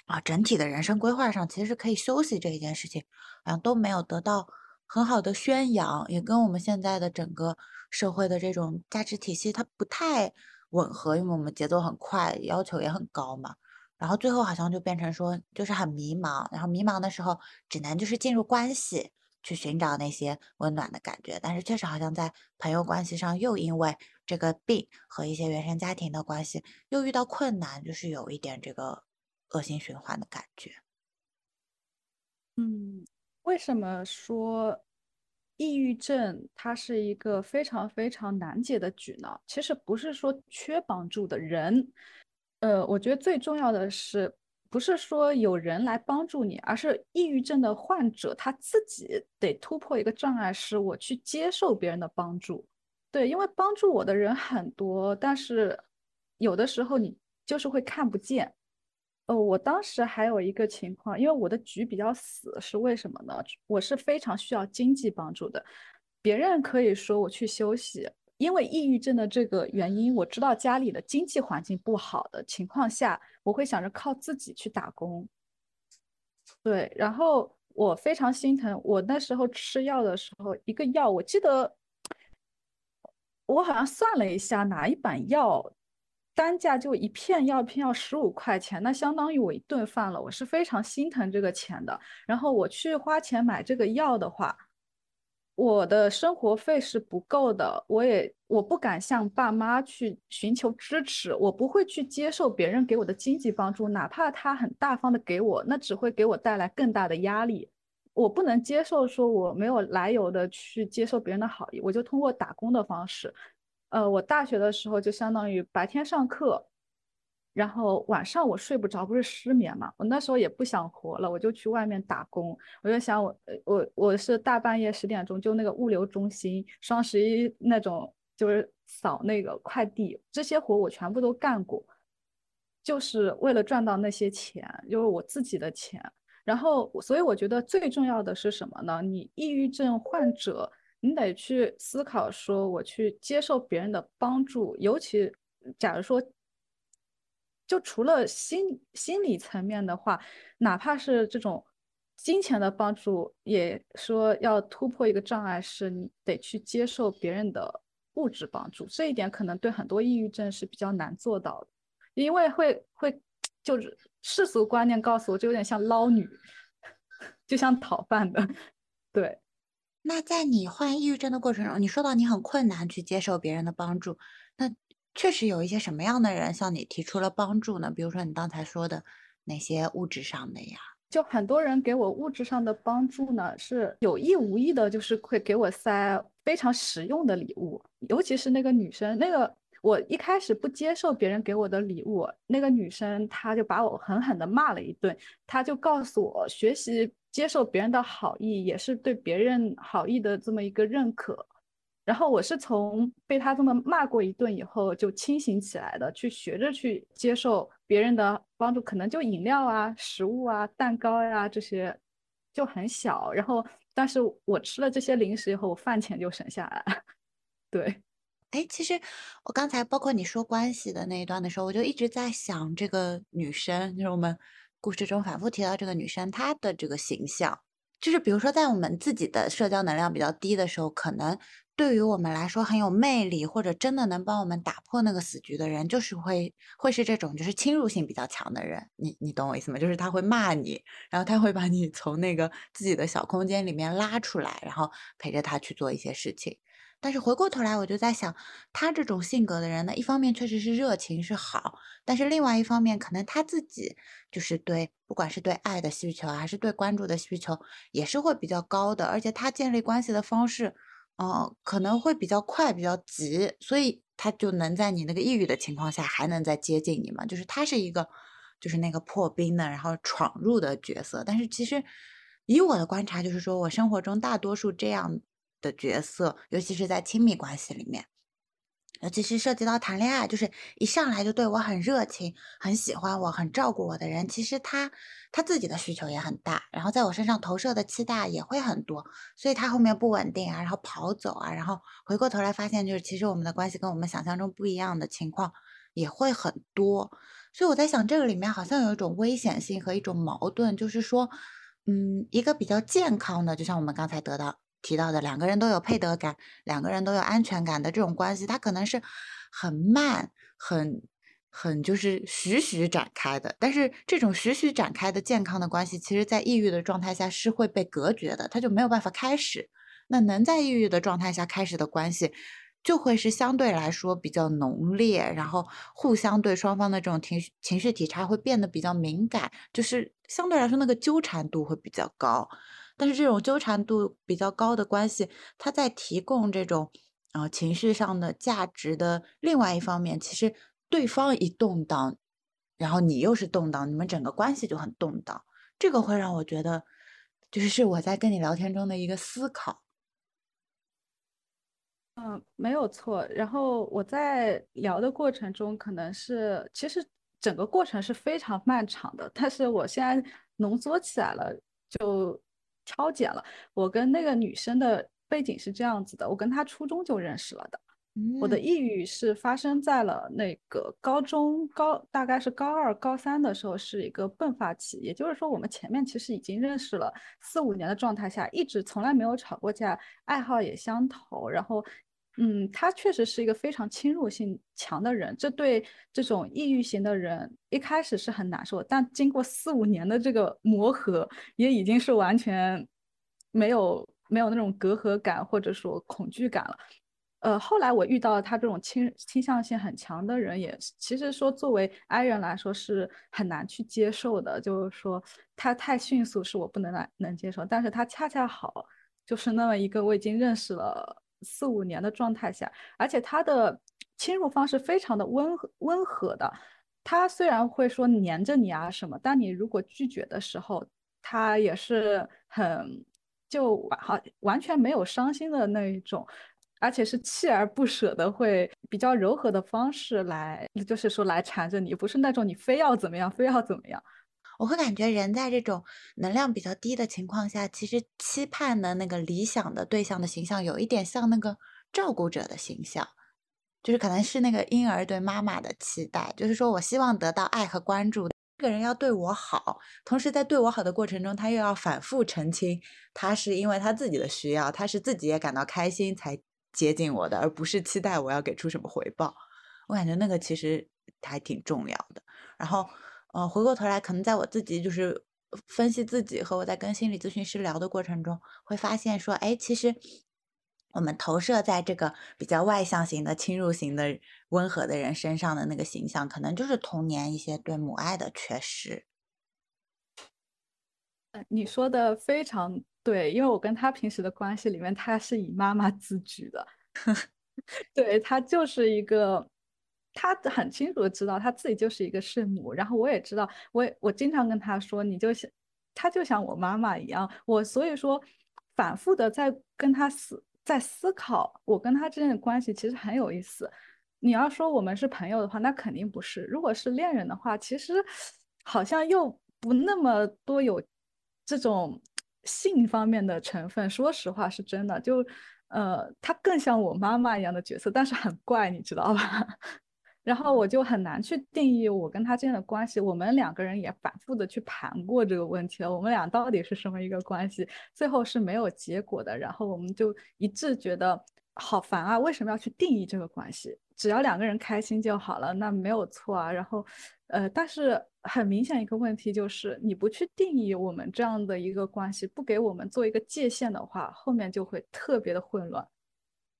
啊，整体的人生规划上其实可以休息这一件事情，好像都没有得到。很好的宣扬，也跟我们现在的整个社会的这种价值体系它不太吻合，因为我们节奏很快，要求也很高嘛。然后最后好像就变成说，就是很迷茫，然后迷茫的时候只能就是进入关系，去寻找那些温暖的感觉。但是确实好像在朋友关系上，又因为这个病和一些原生家庭的关系，又遇到困难，就是有一点这个恶性循环的感觉。嗯，为什么说抑郁症它是一个非常非常难解的局呢？其实不是说缺帮助的人，呃，我觉得最重要的是。不是说有人来帮助你，而是抑郁症的患者他自己得突破一个障碍，是我去接受别人的帮助。对，因为帮助我的人很多，但是有的时候你就是会看不见。哦，我当时还有一个情况，因为我的局比较死，是为什么呢？我是非常需要经济帮助的，别人可以说我去休息。因为抑郁症的这个原因，我知道家里的经济环境不好的情况下，我会想着靠自己去打工。对，然后我非常心疼。我那时候吃药的时候，一个药我记得，我好像算了一下，哪一版药单价就一片药片要十五块钱，那相当于我一顿饭了。我是非常心疼这个钱的。然后我去花钱买这个药的话。我的生活费是不够的，我也我不敢向爸妈去寻求支持，我不会去接受别人给我的经济帮助，哪怕他很大方的给我，那只会给我带来更大的压力。我不能接受说我没有来由的去接受别人的好意，我就通过打工的方式，呃，我大学的时候就相当于白天上课。然后晚上我睡不着，不是失眠嘛？我那时候也不想活了，我就去外面打工。我就想，我我我是大半夜十点钟就那个物流中心、双十一那种，就是扫那个快递，这些活我全部都干过，就是为了赚到那些钱，就是我自己的钱。然后，所以我觉得最重要的是什么呢？你抑郁症患者，你得去思考说，我去接受别人的帮助，尤其假如说。就除了心心理层面的话，哪怕是这种金钱的帮助，也说要突破一个障碍，是你得去接受别人的物质帮助。这一点可能对很多抑郁症是比较难做到的，因为会会就是世俗观念告诉我，就有点像捞女，就像讨饭的。对。那在你患抑郁症的过程中，你说到你很困难去接受别人的帮助，那。确实有一些什么样的人向你提出了帮助呢？比如说你刚才说的哪些物质上的呀，就很多人给我物质上的帮助呢，是有意无意的，就是会给我塞非常实用的礼物。尤其是那个女生，那个我一开始不接受别人给我的礼物，那个女生她就把我狠狠地骂了一顿，她就告诉我，学习接受别人的好意，也是对别人好意的这么一个认可。然后我是从被他这么骂过一顿以后就清醒起来的，去学着去接受别人的帮助，可能就饮料啊、食物啊、蛋糕呀这些就很小。然后，但是我吃了这些零食以后，我饭钱就省下来了。对，哎，其实我刚才包括你说关系的那一段的时候，我就一直在想这个女生，就是我们故事中反复提到这个女生她的这个形象，就是比如说在我们自己的社交能量比较低的时候，可能。对于我们来说很有魅力，或者真的能帮我们打破那个死局的人，就是会会是这种就是侵入性比较强的人。你你懂我意思吗？就是他会骂你，然后他会把你从那个自己的小空间里面拉出来，然后陪着他去做一些事情。但是回过头来，我就在想，他这种性格的人呢，一方面确实是热情是好，但是另外一方面，可能他自己就是对不管是对爱的需求还是对关注的需求，也是会比较高的，而且他建立关系的方式。哦，可能会比较快，比较急，所以他就能在你那个抑郁的情况下还能再接近你嘛？就是他是一个，就是那个破冰的，然后闯入的角色。但是其实以我的观察，就是说我生活中大多数这样的角色，尤其是在亲密关系里面。尤其是涉及到谈恋爱，就是一上来就对我很热情、很喜欢我、很照顾我的人，其实他他自己的需求也很大，然后在我身上投射的期待也会很多，所以他后面不稳定啊，然后跑走啊，然后回过头来发现，就是其实我们的关系跟我们想象中不一样的情况也会很多。所以我在想，这个里面好像有一种危险性和一种矛盾，就是说，嗯，一个比较健康的，就像我们刚才得到。提到的两个人都有配得感，两个人都有安全感的这种关系，它可能是很慢、很很就是徐徐展开的。但是这种徐徐展开的健康的关系，其实在抑郁的状态下是会被隔绝的，它就没有办法开始。那能在抑郁的状态下开始的关系，就会是相对来说比较浓烈，然后互相对双方的这种情绪情绪体差会变得比较敏感，就是相对来说那个纠缠度会比较高。但是这种纠缠度比较高的关系，它在提供这种啊情绪上的价值的另外一方面，其实对方一动荡，然后你又是动荡，你们整个关系就很动荡。这个会让我觉得，就是是 我在跟你聊天中的一个思考。嗯，没有错。然后我在聊的过程中，可能是其实整个过程是非常漫长的，但是我现在浓缩起来了，就挑拣了。我跟那个女生的背景是这样子的，我跟她初中就认识了的。我的抑郁是发生在了那个高中高，大概是高二、高三的时候，是一个迸发期。也就是说，我们前面其实已经认识了四五年的状态下，一直从来没有吵过架，爱好也相投，然后。嗯，他确实是一个非常侵入性强的人，这对这种抑郁型的人一开始是很难受，但经过四五年的这个磨合，也已经是完全没有没有那种隔阂感或者说恐惧感了。呃，后来我遇到了他这种倾倾向性很强的人，也其实说作为 I 人来说是很难去接受的，就是说他太迅速是我不能来能接受，但是他恰恰好就是那么一个我已经认识了。四五年的状态下，而且他的侵入方式非常的温和温和的。他虽然会说黏着你啊什么，但你如果拒绝的时候，他也是很就完好完全没有伤心的那一种，而且是锲而不舍的，会比较柔和的方式来，就是说来缠着你，不是那种你非要怎么样，非要怎么样。我会感觉人在这种能量比较低的情况下，其实期盼的那个理想的对象的形象，有一点像那个照顾者的形象，就是可能是那个婴儿对妈妈的期待，就是说我希望得到爱和关注，这个人要对我好，同时在对我好的过程中，他又要反复澄清，他是因为他自己的需要，他是自己也感到开心才接近我的，而不是期待我要给出什么回报。我感觉那个其实还挺重要的，然后。呃，回过头来，可能在我自己就是分析自己和我在跟心理咨询师聊的过程中，会发现说，哎，其实我们投射在这个比较外向型的、侵入型的、温和的人身上的那个形象，可能就是童年一些对母爱的缺失。你说的非常对，因为我跟他平时的关系里面，他是以妈妈自居的，对他就是一个。他很清楚的知道他自己就是一个圣母，然后我也知道，我也我经常跟他说，你就像他就像我妈妈一样，我所以说反复的在跟他思在思考，我跟他之间的关系其实很有意思。你要说我们是朋友的话，那肯定不是；如果是恋人的话，其实好像又不那么多有这种性方面的成分。说实话，是真的，就呃，他更像我妈妈一样的角色，但是很怪，你知道吧？然后我就很难去定义我跟他之间的关系。我们两个人也反复的去盘过这个问题了，我们俩到底是什么一个关系？最后是没有结果的。然后我们就一致觉得好烦啊！为什么要去定义这个关系？只要两个人开心就好了，那没有错啊。然后，呃，但是很明显一个问题就是，你不去定义我们这样的一个关系，不给我们做一个界限的话，后面就会特别的混乱。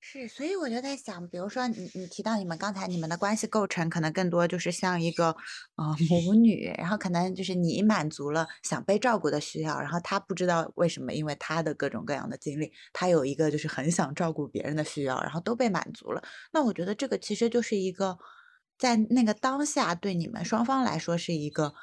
是，所以我就在想，比如说你你提到你们刚才你们的关系构成，可能更多就是像一个呃母女，然后可能就是你满足了想被照顾的需要，然后他不知道为什么，因为他的各种各样的经历，他有一个就是很想照顾别人的需要，然后都被满足了。那我觉得这个其实就是一个在那个当下对你们双方来说是一个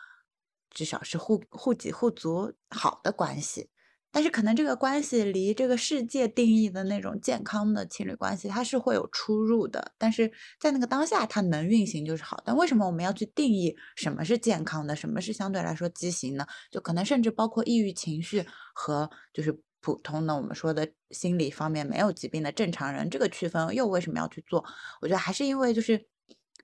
至少是互互给互足好的关系。但是可能这个关系离这个世界定义的那种健康的情侣关系，它是会有出入的。但是在那个当下，它能运行就是好。但为什么我们要去定义什么是健康的，什么是相对来说畸形呢？就可能甚至包括抑郁情绪和就是普通的我们说的心理方面没有疾病的正常人，这个区分又为什么要去做？我觉得还是因为就是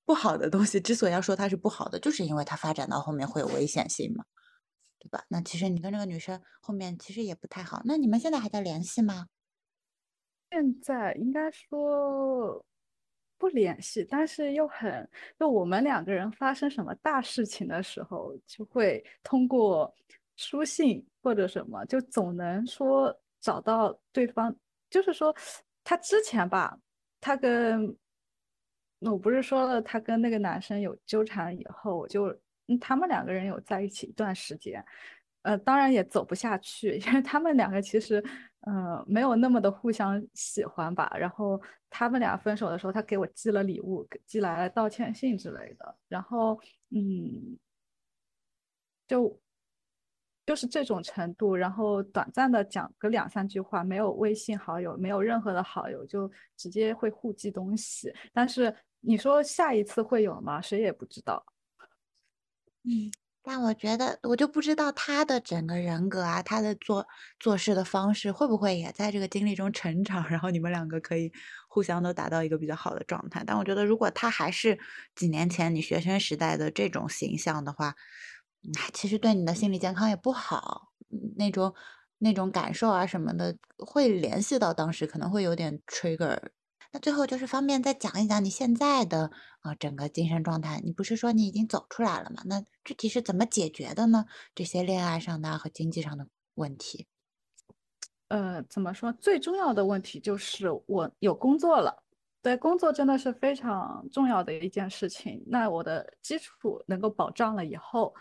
不好的东西之所以要说它是不好的，就是因为它发展到后面会有危险性嘛。对吧？那其实你跟那个女生后面其实也不太好。那你们现在还在联系吗？现在应该说不联系，但是又很，就我们两个人发生什么大事情的时候，就会通过书信或者什么，就总能说找到对方。就是说，他之前吧，他跟我不是说了，他跟那个男生有纠缠以后，我就他们两个人有在一起一段时间。呃，当然也走不下去，因为他们两个其实，呃，没有那么的互相喜欢吧。然后他们俩分手的时候，他给我寄了礼物，寄来了道歉信之类的。然后，嗯，就就是这种程度。然后短暂的讲个两三句话，没有微信好友，没有任何的好友，就直接会互寄东西。但是你说下一次会有吗？谁也不知道。嗯。但我觉得，我就不知道他的整个人格啊，他的做做事的方式，会不会也在这个经历中成长，然后你们两个可以互相都达到一个比较好的状态。但我觉得，如果他还是几年前你学生时代的这种形象的话，其实对你的心理健康也不好。那种那种感受啊什么的，会联系到当时，可能会有点 trigger。那最后就是方便再讲一讲你现在的啊整个精神状态。你不是说你已经走出来了吗？那具体是怎么解决的呢？这些恋爱上的和经济上的问题。呃，怎么说？最重要的问题就是我有工作了。对，工作真的是非常重要的一件事情。那我的基础能够保障了以后。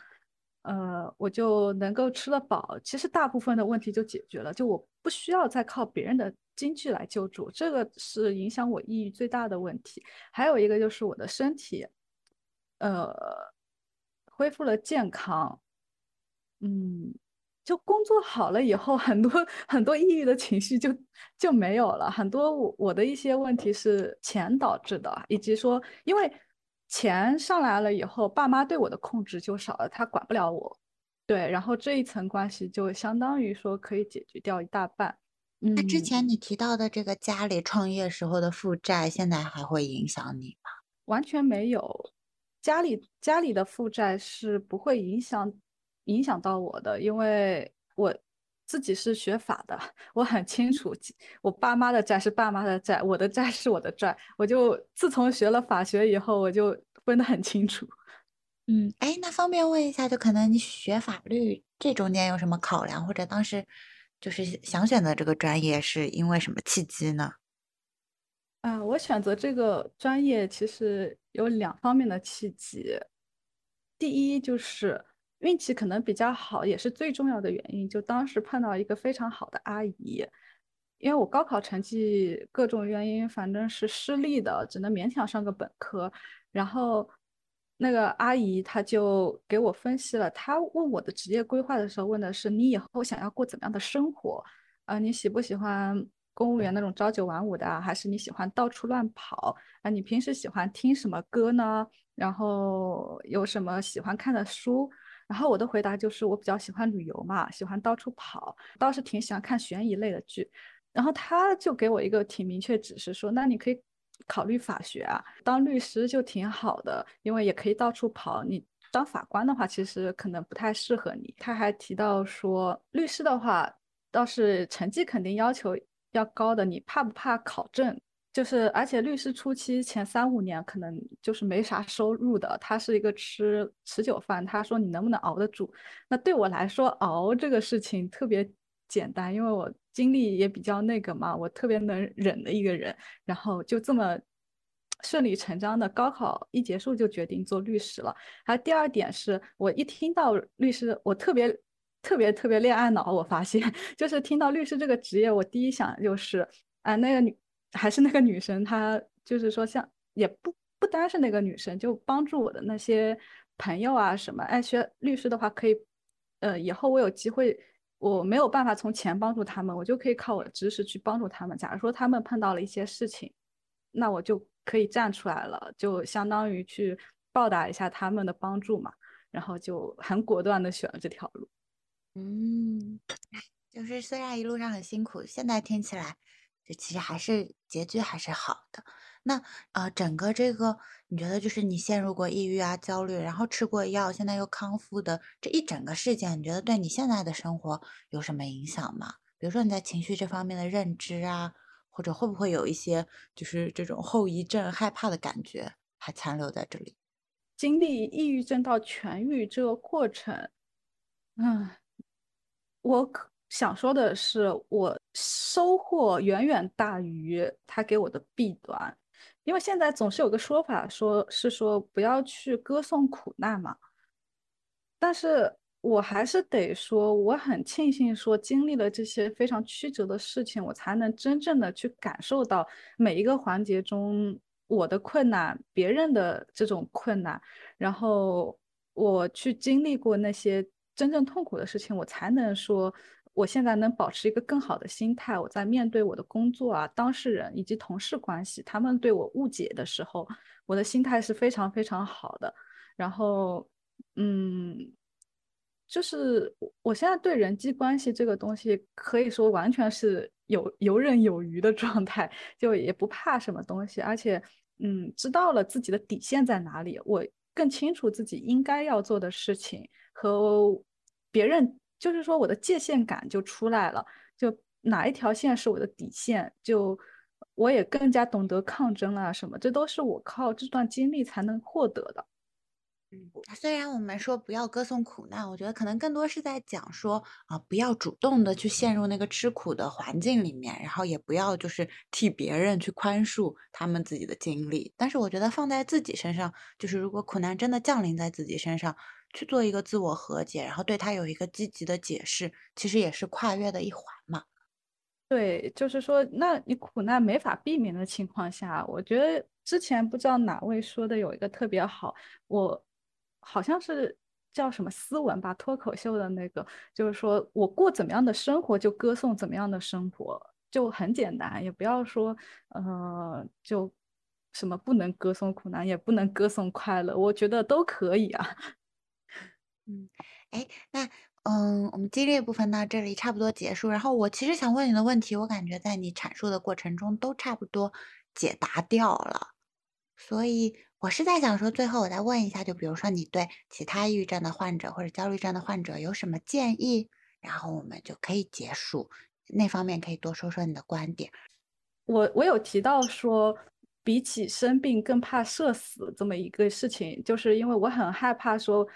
呃，我就能够吃得饱，其实大部分的问题就解决了，就我不需要再靠别人的经济来救助，这个是影响我抑郁最大的问题。还有一个就是我的身体，呃，恢复了健康，嗯，就工作好了以后，很多很多抑郁的情绪就就没有了，很多我我的一些问题是钱导致的，以及说因为。钱上来了以后，爸妈对我的控制就少了，他管不了我，对，然后这一层关系就相当于说可以解决掉一大半。嗯那之前你提到的这个家里创业时候的负债，现在还会影响你吗？完全没有，家里家里的负债是不会影响影响到我的，因为我自己是学法的，我很清楚，我爸妈的债是爸妈的债，我的债是我的债，我就自从学了法学以后，我就。分得很清楚，嗯，哎，那方便问一下，就可能你学法律这中间有什么考量，或者当时就是想选择这个专业是因为什么契机呢？啊，我选择这个专业其实有两方面的契机，第一就是运气可能比较好，也是最重要的原因，就当时碰到一个非常好的阿姨。因为我高考成绩各种原因，反正是失利的，只能勉强上个本科。然后那个阿姨她就给我分析了，她问我的职业规划的时候，问的是你以后想要过怎么样的生活？啊，你喜不喜欢公务员那种朝九晚五的，还是你喜欢到处乱跑？啊，你平时喜欢听什么歌呢？然后有什么喜欢看的书？然后我的回答就是，我比较喜欢旅游嘛，喜欢到处跑，倒是挺喜欢看悬疑类的剧。然后他就给我一个挺明确指示，说那你可以考虑法学啊，当律师就挺好的，因为也可以到处跑。你当法官的话，其实可能不太适合你。他还提到说，律师的话倒是成绩肯定要求要高的，你怕不怕考证？就是而且律师初期前三五年可能就是没啥收入的，他是一个吃持久饭。他说你能不能熬得住？那对我来说，熬这个事情特别简单，因为我。经历也比较那个嘛，我特别能忍的一个人，然后就这么顺理成章的高考一结束就决定做律师了。还有第二点是我一听到律师，我特别特别特别恋爱脑，我发现 就是听到律师这个职业，我第一想就是啊那个女还是那个女生，她就是说像也不不单是那个女生，就帮助我的那些朋友啊什么，哎学律师的话可以，呃以后我有机会。我没有办法从钱帮助他们，我就可以靠我的知识去帮助他们。假如说他们碰到了一些事情，那我就可以站出来了，就相当于去报答一下他们的帮助嘛。然后就很果断的选了这条路。嗯，就是虽然一路上很辛苦，现在听起来就其实还是结局还是好的。那呃，整个这个你觉得就是你陷入过抑郁啊、焦虑，然后吃过药，现在又康复的这一整个事件，你觉得对你现在的生活有什么影响吗？比如说你在情绪这方面的认知啊，或者会不会有一些就是这种后遗症、害怕的感觉还残留在这里？经历抑郁症到痊愈这个过程，嗯，我可想说的是，我收获远远大于他给我的弊端，因为现在总是有个说法，说是说不要去歌颂苦难嘛，但是。我还是得说，我很庆幸说经历了这些非常曲折的事情，我才能真正的去感受到每一个环节中我的困难，别人的这种困难，然后我去经历过那些真正痛苦的事情，我才能说我现在能保持一个更好的心态。我在面对我的工作啊、当事人以及同事关系，他们对我误解的时候，我的心态是非常非常好的。然后，嗯。就是我现在对人际关系这个东西，可以说完全是有游刃有余的状态，就也不怕什么东西，而且，嗯，知道了自己的底线在哪里，我更清楚自己应该要做的事情和别人，就是说我的界限感就出来了，就哪一条线是我的底线，就我也更加懂得抗争啊什么，这都是我靠这段经历才能获得的。嗯，虽然我们说不要歌颂苦难，我觉得可能更多是在讲说啊，不要主动的去陷入那个吃苦的环境里面，然后也不要就是替别人去宽恕他们自己的经历。但是我觉得放在自己身上，就是如果苦难真的降临在自己身上，去做一个自我和解，然后对他有一个积极的解释，其实也是跨越的一环嘛。对，就是说，那你苦难没法避免的情况下，我觉得之前不知道哪位说的有一个特别好，我。好像是叫什么斯文吧，脱口秀的那个，就是说我过怎么样的生活，就歌颂怎么样的生活，就很简单，也不要说，呃，就什么不能歌颂苦难，也不能歌颂快乐，我觉得都可以啊。嗯，哎，那嗯，我们激烈部分到这里差不多结束。然后我其实想问你的问题，我感觉在你阐述的过程中都差不多解答掉了，所以。我是在想说，最后我再问一下，就比如说你对其他抑郁症的患者或者焦虑症的患者有什么建议，然后我们就可以结束。那方面可以多说说你的观点。我我有提到说，比起生病更怕社死这么一个事情，就是因为我很害怕说，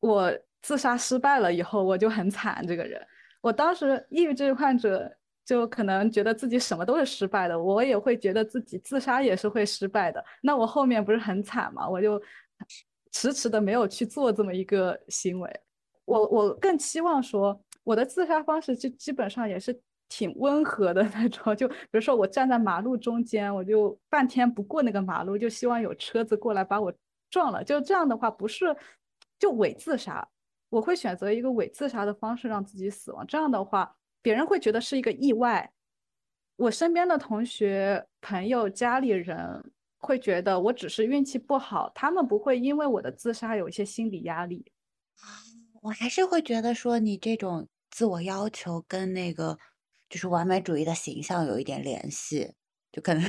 我自杀失败了以后我就很惨。这个人，我当时抑郁症患者。就可能觉得自己什么都是失败的，我也会觉得自己自杀也是会失败的。那我后面不是很惨吗？我就迟迟的没有去做这么一个行为。我我更期望说，我的自杀方式就基本上也是挺温和的那种。就比如说我站在马路中间，我就半天不过那个马路，就希望有车子过来把我撞了。就这样的话，不是就伪自杀，我会选择一个伪自杀的方式让自己死亡。这样的话。别人会觉得是一个意外，我身边的同学、朋友、家里人会觉得我只是运气不好，他们不会因为我的自杀有一些心理压力。我还是会觉得说你这种自我要求跟那个就是完美主义的形象有一点联系，就可能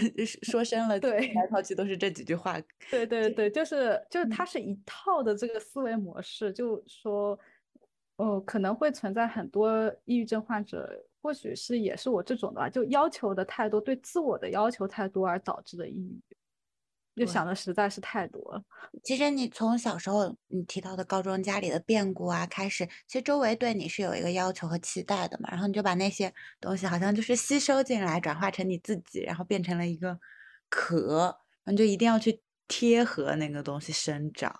说深了，对，来套去都是这几句话。对对对，就是就是它是一套的这个思维模式，就说。哦，可能会存在很多抑郁症患者，或许是也是我这种的吧，就要求的太多，对自我的要求太多而导致的抑郁，就想的实在是太多了。其实你从小时候你提到的高中家里的变故啊开始，其实周围对你是有一个要求和期待的嘛，然后你就把那些东西好像就是吸收进来，转化成你自己，然后变成了一个壳，然后就一定要去贴合那个东西生长，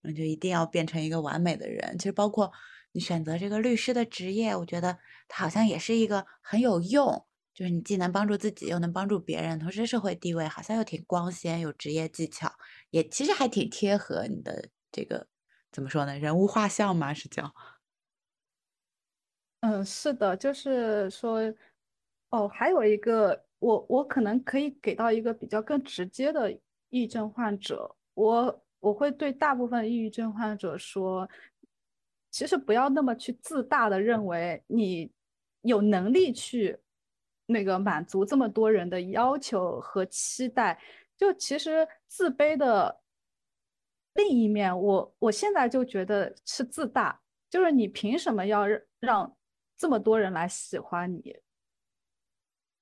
然后就一定要变成一个完美的人。其实包括。你选择这个律师的职业，我觉得它好像也是一个很有用，就是你既能帮助自己，又能帮助别人，同时社会地位好像又挺光鲜，有职业技巧，也其实还挺贴合你的这个怎么说呢？人物画像嘛，是叫？嗯，是的，就是说，哦，还有一个，我我可能可以给到一个比较更直接的抑郁症患者，我我会对大部分抑郁症患者说。其实不要那么去自大的认为你有能力去那个满足这么多人的要求和期待，就其实自卑的另一面，我我现在就觉得是自大，就是你凭什么要让这么多人来喜欢你？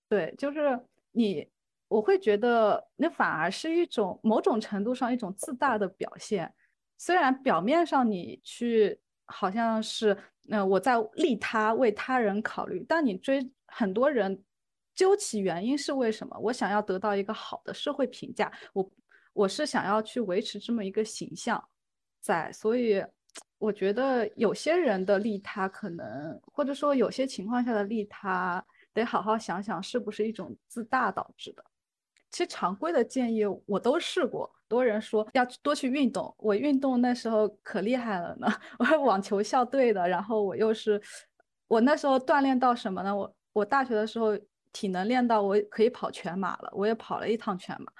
对，就是你我会觉得那反而是一种某种程度上一种自大的表现。虽然表面上你去好像是，呃，我在利他为他人考虑，但你追很多人究其原因是为什么？我想要得到一个好的社会评价，我我是想要去维持这么一个形象在，所以我觉得有些人的利他可能，或者说有些情况下的利他。得好好想想，是不是一种自大导致的？其实常规的建议我都试过，多人说要多去运动，我运动那时候可厉害了呢，我是网球校队的，然后我又是我那时候锻炼到什么呢？我我大学的时候体能练到我可以跑全马了，我也跑了一趟全马。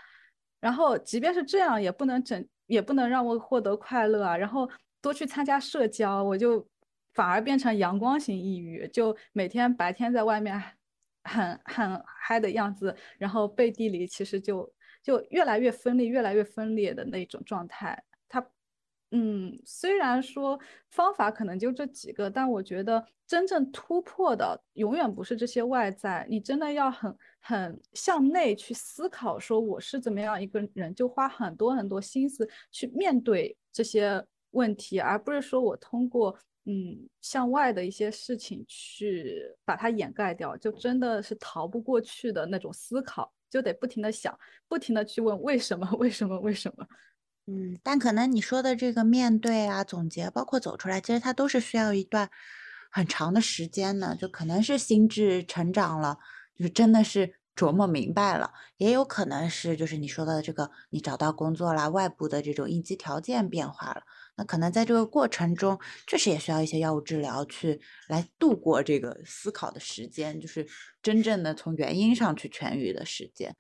然后即便是这样，也不能整，也不能让我获得快乐啊。然后多去参加社交，我就反而变成阳光型抑郁，就每天白天在外面。很很嗨的样子，然后背地里其实就就越来越分裂，越来越分裂的那种状态。嗯，虽然说方法可能就这几个，但我觉得真正突破的永远不是这些外在，你真的要很很向内去思考，说我是怎么样一个人，就花很多很多心思去面对这些问题，而不是说我通过。嗯，向外的一些事情去把它掩盖掉，就真的是逃不过去的那种思考，就得不停的想，不停的去问 为什么，为什么，为什么？嗯，但可能你说的这个面对啊、总结，包括走出来，其实它都是需要一段很长的时间的，就可能是心智成长了，就是真的是琢磨明白了，也有可能是就是你说的这个，你找到工作啦，外部的这种应激条件变化了。那可能在这个过程中，确实也需要一些药物治疗去来度过这个思考的时间，就是真正的从原因上去痊愈的时间。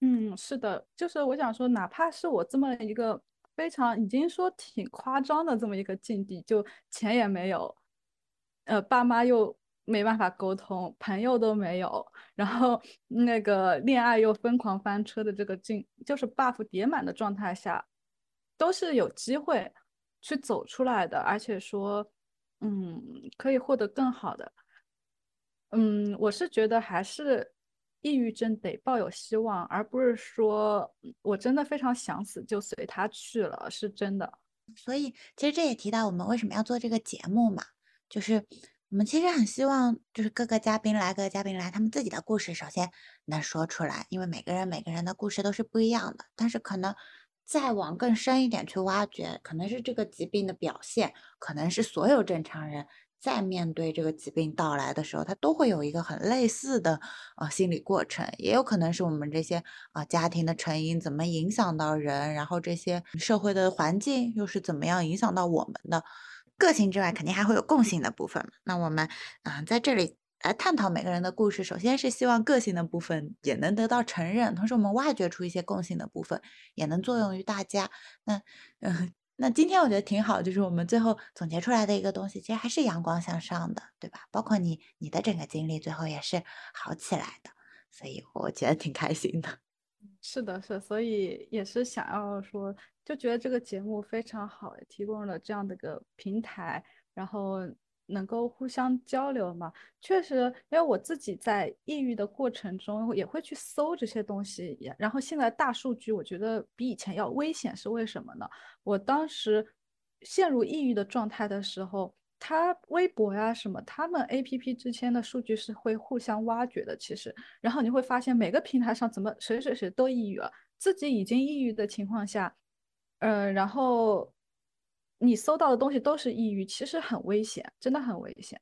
嗯，是的，就是我想说，哪怕是我这么一个非常已经说挺夸张的这么一个境地，就钱也没有，呃，爸妈又没办法沟通，朋友都没有，然后那个恋爱又疯狂翻车的这个境，就是 buff 叠满的状态下，都是有机会。去走出来的，而且说，嗯，可以获得更好的。嗯，我是觉得还是抑郁症得抱有希望，而不是说我真的非常想死就随他去了，是真的。所以其实这也提到我们为什么要做这个节目嘛，就是我们其实很希望就是各个嘉宾来，各个嘉宾来，他们自己的故事首先能说出来，因为每个人每个人的故事都是不一样的，但是可能。再往更深一点去挖掘，可能是这个疾病的表现，可能是所有正常人在面对这个疾病到来的时候，他都会有一个很类似的呃心理过程，也有可能是我们这些啊家庭的成因怎么影响到人，然后这些社会的环境又是怎么样影响到我们的个性之外，肯定还会有共性的部分。那我们啊在这里。来探讨每个人的故事，首先是希望个性的部分也能得到承认，同时我们挖掘出一些共性的部分，也能作用于大家。那，嗯，那今天我觉得挺好，就是我们最后总结出来的一个东西，其实还是阳光向上的，对吧？包括你，你的整个经历最后也是好起来的，所以我觉得挺开心的。是的，是，所以也是想要说，就觉得这个节目非常好，提供了这样的个平台，然后。能够互相交流嘛？确实，因为我自己在抑郁的过程中也会去搜这些东西，然后现在大数据我觉得比以前要危险，是为什么呢？我当时陷入抑郁的状态的时候，他微博呀什么，他们 A P P 之间的数据是会互相挖掘的，其实，然后你会发现每个平台上怎么谁谁谁都抑郁了，自己已经抑郁的情况下，嗯，然后。你搜到的东西都是抑郁，其实很危险，真的很危险。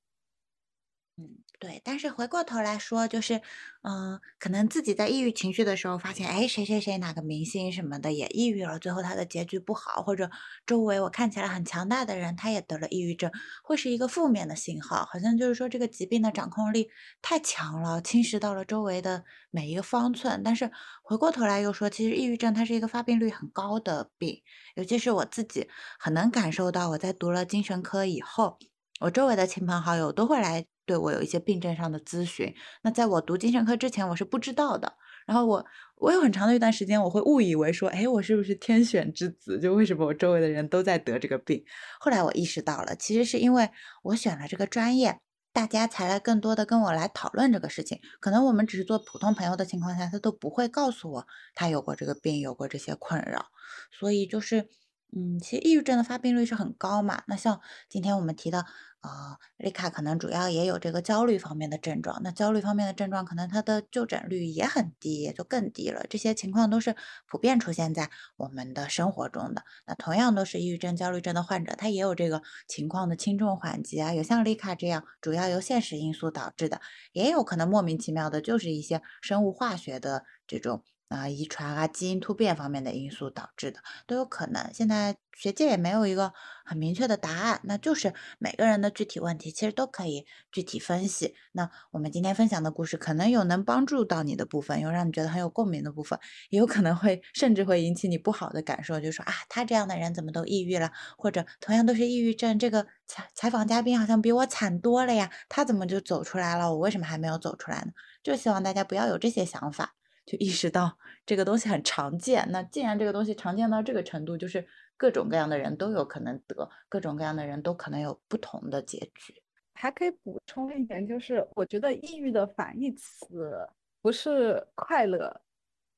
嗯，对。但是回过头来说，就是，嗯，可能自己在抑郁情绪的时候，发现，哎，谁谁谁哪个明星什么的也抑郁了，最后他的结局不好，或者周围我看起来很强大的人，他也得了抑郁症，会是一个负面的信号，好像就是说这个疾病的掌控力太强了，侵蚀到了周围的每一个方寸。但是回过头来又说，其实抑郁症它是一个发病率很高的病，尤其是我自己很能感受到，我在读了精神科以后，我周围的亲朋好友都会来。对我有一些病症上的咨询，那在我读精神科之前，我是不知道的。然后我我有很长的一段时间，我会误以为说，哎，我是不是天选之子？就为什么我周围的人都在得这个病？后来我意识到了，其实是因为我选了这个专业，大家才来更多的跟我来讨论这个事情。可能我们只是做普通朋友的情况下，他都不会告诉我他有过这个病，有过这些困扰。所以就是，嗯，其实抑郁症的发病率是很高嘛。那像今天我们提到。呃，丽卡可能主要也有这个焦虑方面的症状，那焦虑方面的症状可能它的就诊率也很低，也就更低了。这些情况都是普遍出现在我们的生活中的。那同样都是抑郁症、焦虑症的患者，他也有这个情况的轻重缓急啊，有像丽卡这样主要由现实因素导致的，也有可能莫名其妙的就是一些生物化学的这种。啊，遗传啊，基因突变方面的因素导致的都有可能。现在学界也没有一个很明确的答案，那就是每个人的具体问题其实都可以具体分析。那我们今天分享的故事，可能有能帮助到你的部分，有让你觉得很有共鸣的部分，也有可能会甚至会引起你不好的感受，就说啊，他这样的人怎么都抑郁了？或者同样都是抑郁症，这个采采访嘉宾好像比我惨多了呀，他怎么就走出来了？我为什么还没有走出来呢？就希望大家不要有这些想法。就意识到这个东西很常见，那既然这个东西常见到这个程度，就是各种各样的人都有可能得，各种各样的人都可能有不同的结局。还可以补充一点，就是我觉得抑郁的反义词不是快乐，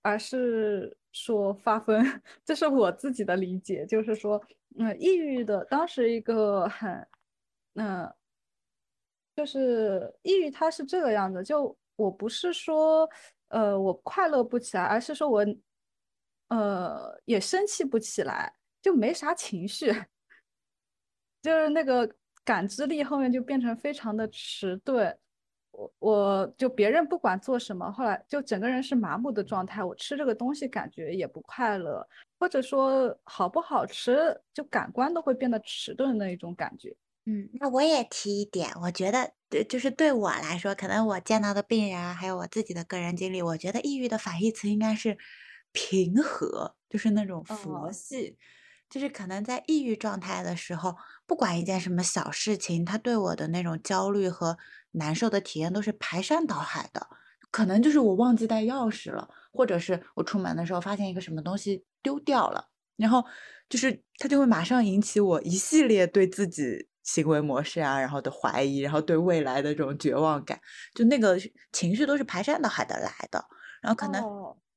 而是说发疯。这是我自己的理解，就是说，嗯，抑郁的当时一个很，嗯，就是抑郁它是这个样子，就我不是说。呃，我快乐不起来，而是说我，呃，也生气不起来，就没啥情绪，就是那个感知力后面就变成非常的迟钝。我我就别人不管做什么，后来就整个人是麻木的状态。我吃这个东西感觉也不快乐，或者说好不好吃，就感官都会变得迟钝的一种感觉。嗯，那我也提一点，我觉得对，就是对我来说，可能我见到的病人啊，还有我自己的个人经历，我觉得抑郁的反义词应该是平和，就是那种佛系，就是可能在抑郁状态的时候，不管一件什么小事情，他对我的那种焦虑和难受的体验都是排山倒海的，可能就是我忘记带钥匙了，或者是我出门的时候发现一个什么东西丢掉了，然后就是他就会马上引起我一系列对自己。行为模式啊，然后的怀疑，然后对未来的这种绝望感，就那个情绪都是排山倒海的来的。然后可能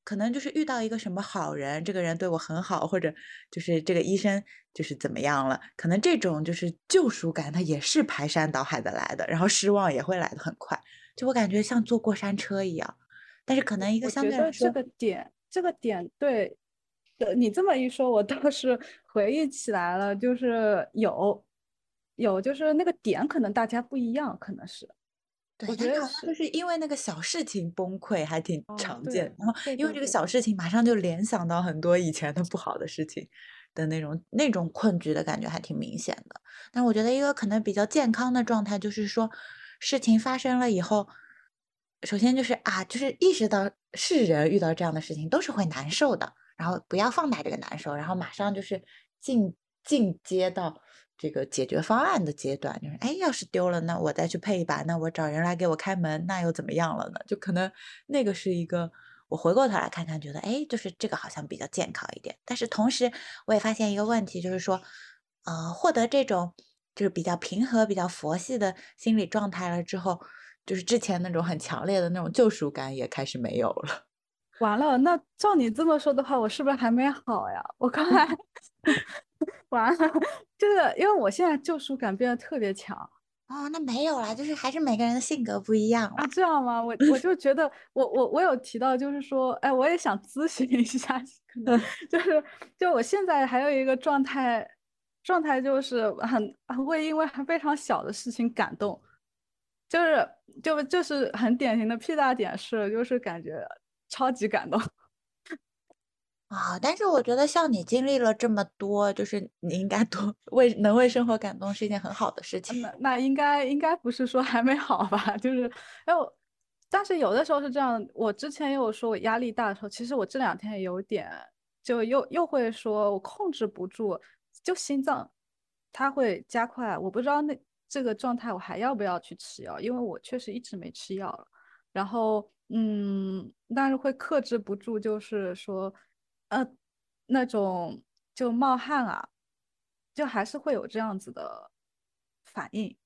可能就是遇到一个什么好人，这个人对我很好，或者就是这个医生就是怎么样了，可能这种就是救赎感，它也是排山倒海的来的。然后失望也会来的很快，就我感觉像坐过山车一样。但是可能一个相对来说，这个点，这个点对，你这么一说，我倒是回忆起来了，就是有。有，就是那个点可能大家不一样，可能是，我觉得就是因为那个小事情崩溃还挺常见，然后因为这个小事情马上就联想到很多以前的不好的事情的那种那种困局的感觉还挺明显的。但我觉得一个可能比较健康的状态就是说，事情发生了以后，首先就是啊，就是意识到是人遇到这样的事情都是会难受的，然后不要放大这个难受，然后马上就是进进阶到。这个解决方案的阶段，就是哎，要是丢了，那我再去配一把，那我找人来给我开门，那又怎么样了呢？就可能那个是一个，我回过头来看看，觉得哎，就是这个好像比较健康一点。但是同时，我也发现一个问题，就是说，呃，获得这种就是比较平和、比较佛系的心理状态了之后，就是之前那种很强烈的那种救赎感也开始没有了。完了，那照你这么说的话，我是不是还没好呀？我刚才完了，就是因为我现在救赎感变得特别强哦。那没有啦，就是还是每个人的性格不一样啊。这样吗？我我就觉得，我我我有提到，就是说，哎，我也想咨询一下，可能 就是就我现在还有一个状态，状态就是很会因为非常小的事情感动，就是就就是很典型的屁大点事，就是感觉。超级感动啊！但是我觉得像你经历了这么多，就是你应该多为能为生活感动是一件很好的事情。那那应该应该不是说还没好吧？就是哎我，但是有的时候是这样。我之前也有说我压力大的时候，其实我这两天也有点就又又会说我控制不住，就心脏它会加快。我不知道那这个状态我还要不要去吃药，因为我确实一直没吃药了。然后。嗯，但是会克制不住，就是说，呃，那种就冒汗啊，就还是会有这样子的反应。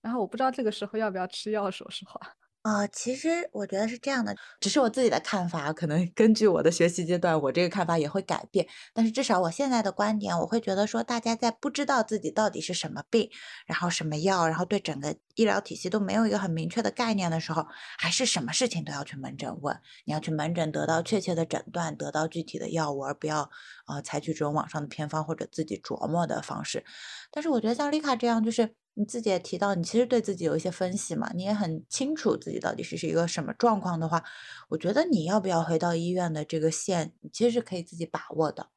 然后我不知道这个时候要不要吃药，说实话。呃，其实我觉得是这样的，只是我自己的看法，可能根据我的学习阶段，我这个看法也会改变。但是至少我现在的观点，我会觉得说，大家在不知道自己到底是什么病，然后什么药，然后对整个医疗体系都没有一个很明确的概念的时候，还是什么事情都要去门诊问。你要去门诊得到确切的诊断，得到具体的药物，而不要呃采取这种网上的偏方或者自己琢磨的方式。但是我觉得像丽卡这样，就是。你自己也提到，你其实对自己有一些分析嘛，你也很清楚自己到底是是一个什么状况的话，我觉得你要不要回到医院的这个线，你其实是可以自己把握的。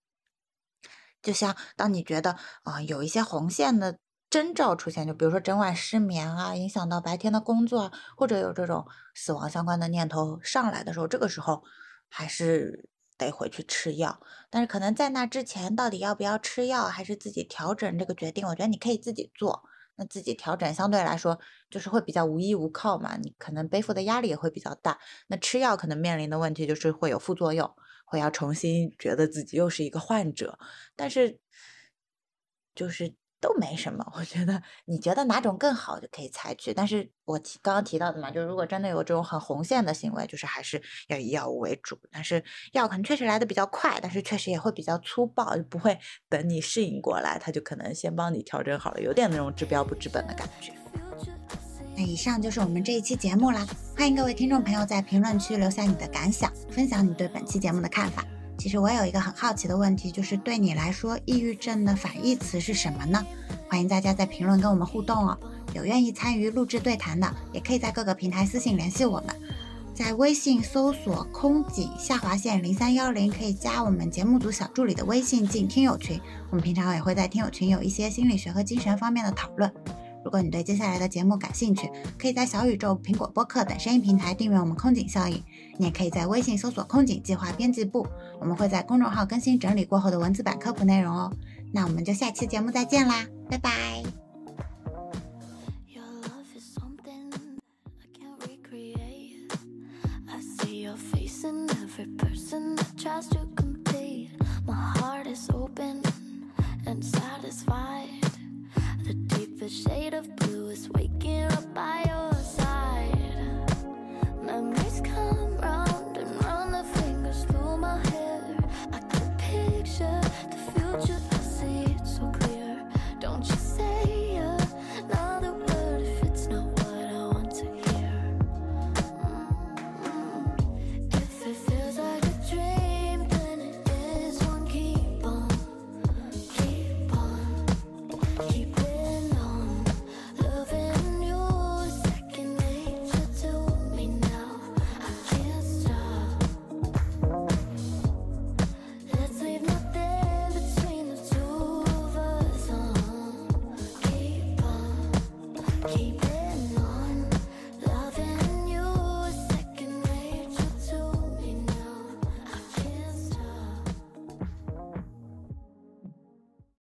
就像当你觉得啊有一些红线的征兆出现，就比如说整晚失眠啊，影响到白天的工作，或者有这种死亡相关的念头上来的时候，这个时候还是得回去吃药。但是可能在那之前，到底要不要吃药，还是自己调整这个决定，我觉得你可以自己做。那自己调整相对来说就是会比较无依无靠嘛，你可能背负的压力也会比较大。那吃药可能面临的问题就是会有副作用，会要重新觉得自己又是一个患者，但是就是。都没什么，我觉得你觉得哪种更好就可以采取。但是我提刚刚提到的嘛，就是如果真的有这种很红线的行为，就是还是要以药物为主。但是药可能确实来的比较快，但是确实也会比较粗暴，不会等你适应过来，他就可能先帮你调整好了，有点那种治标不治本的感觉。那以上就是我们这一期节目啦，欢迎各位听众朋友在评论区留下你的感想，分享你对本期节目的看法。其实我有一个很好奇的问题，就是对你来说，抑郁症的反义词是什么呢？欢迎大家在评论跟我们互动哦。有愿意参与录制对谈的，也可以在各个平台私信联系我们，在微信搜索“空警下划线零三幺零”，可以加我们节目组小助理的微信进听友群。我们平常也会在听友群有一些心理学和精神方面的讨论。如果你对接下来的节目感兴趣，可以在小宇宙、苹果播客等声音平台订阅我们空警效应。你也可以在微信搜索“空警计划编辑部”，我们会在公众号更新整理过后的文字版科普内容哦。那我们就下期节目再见啦，拜拜。The shade of blue is waking up by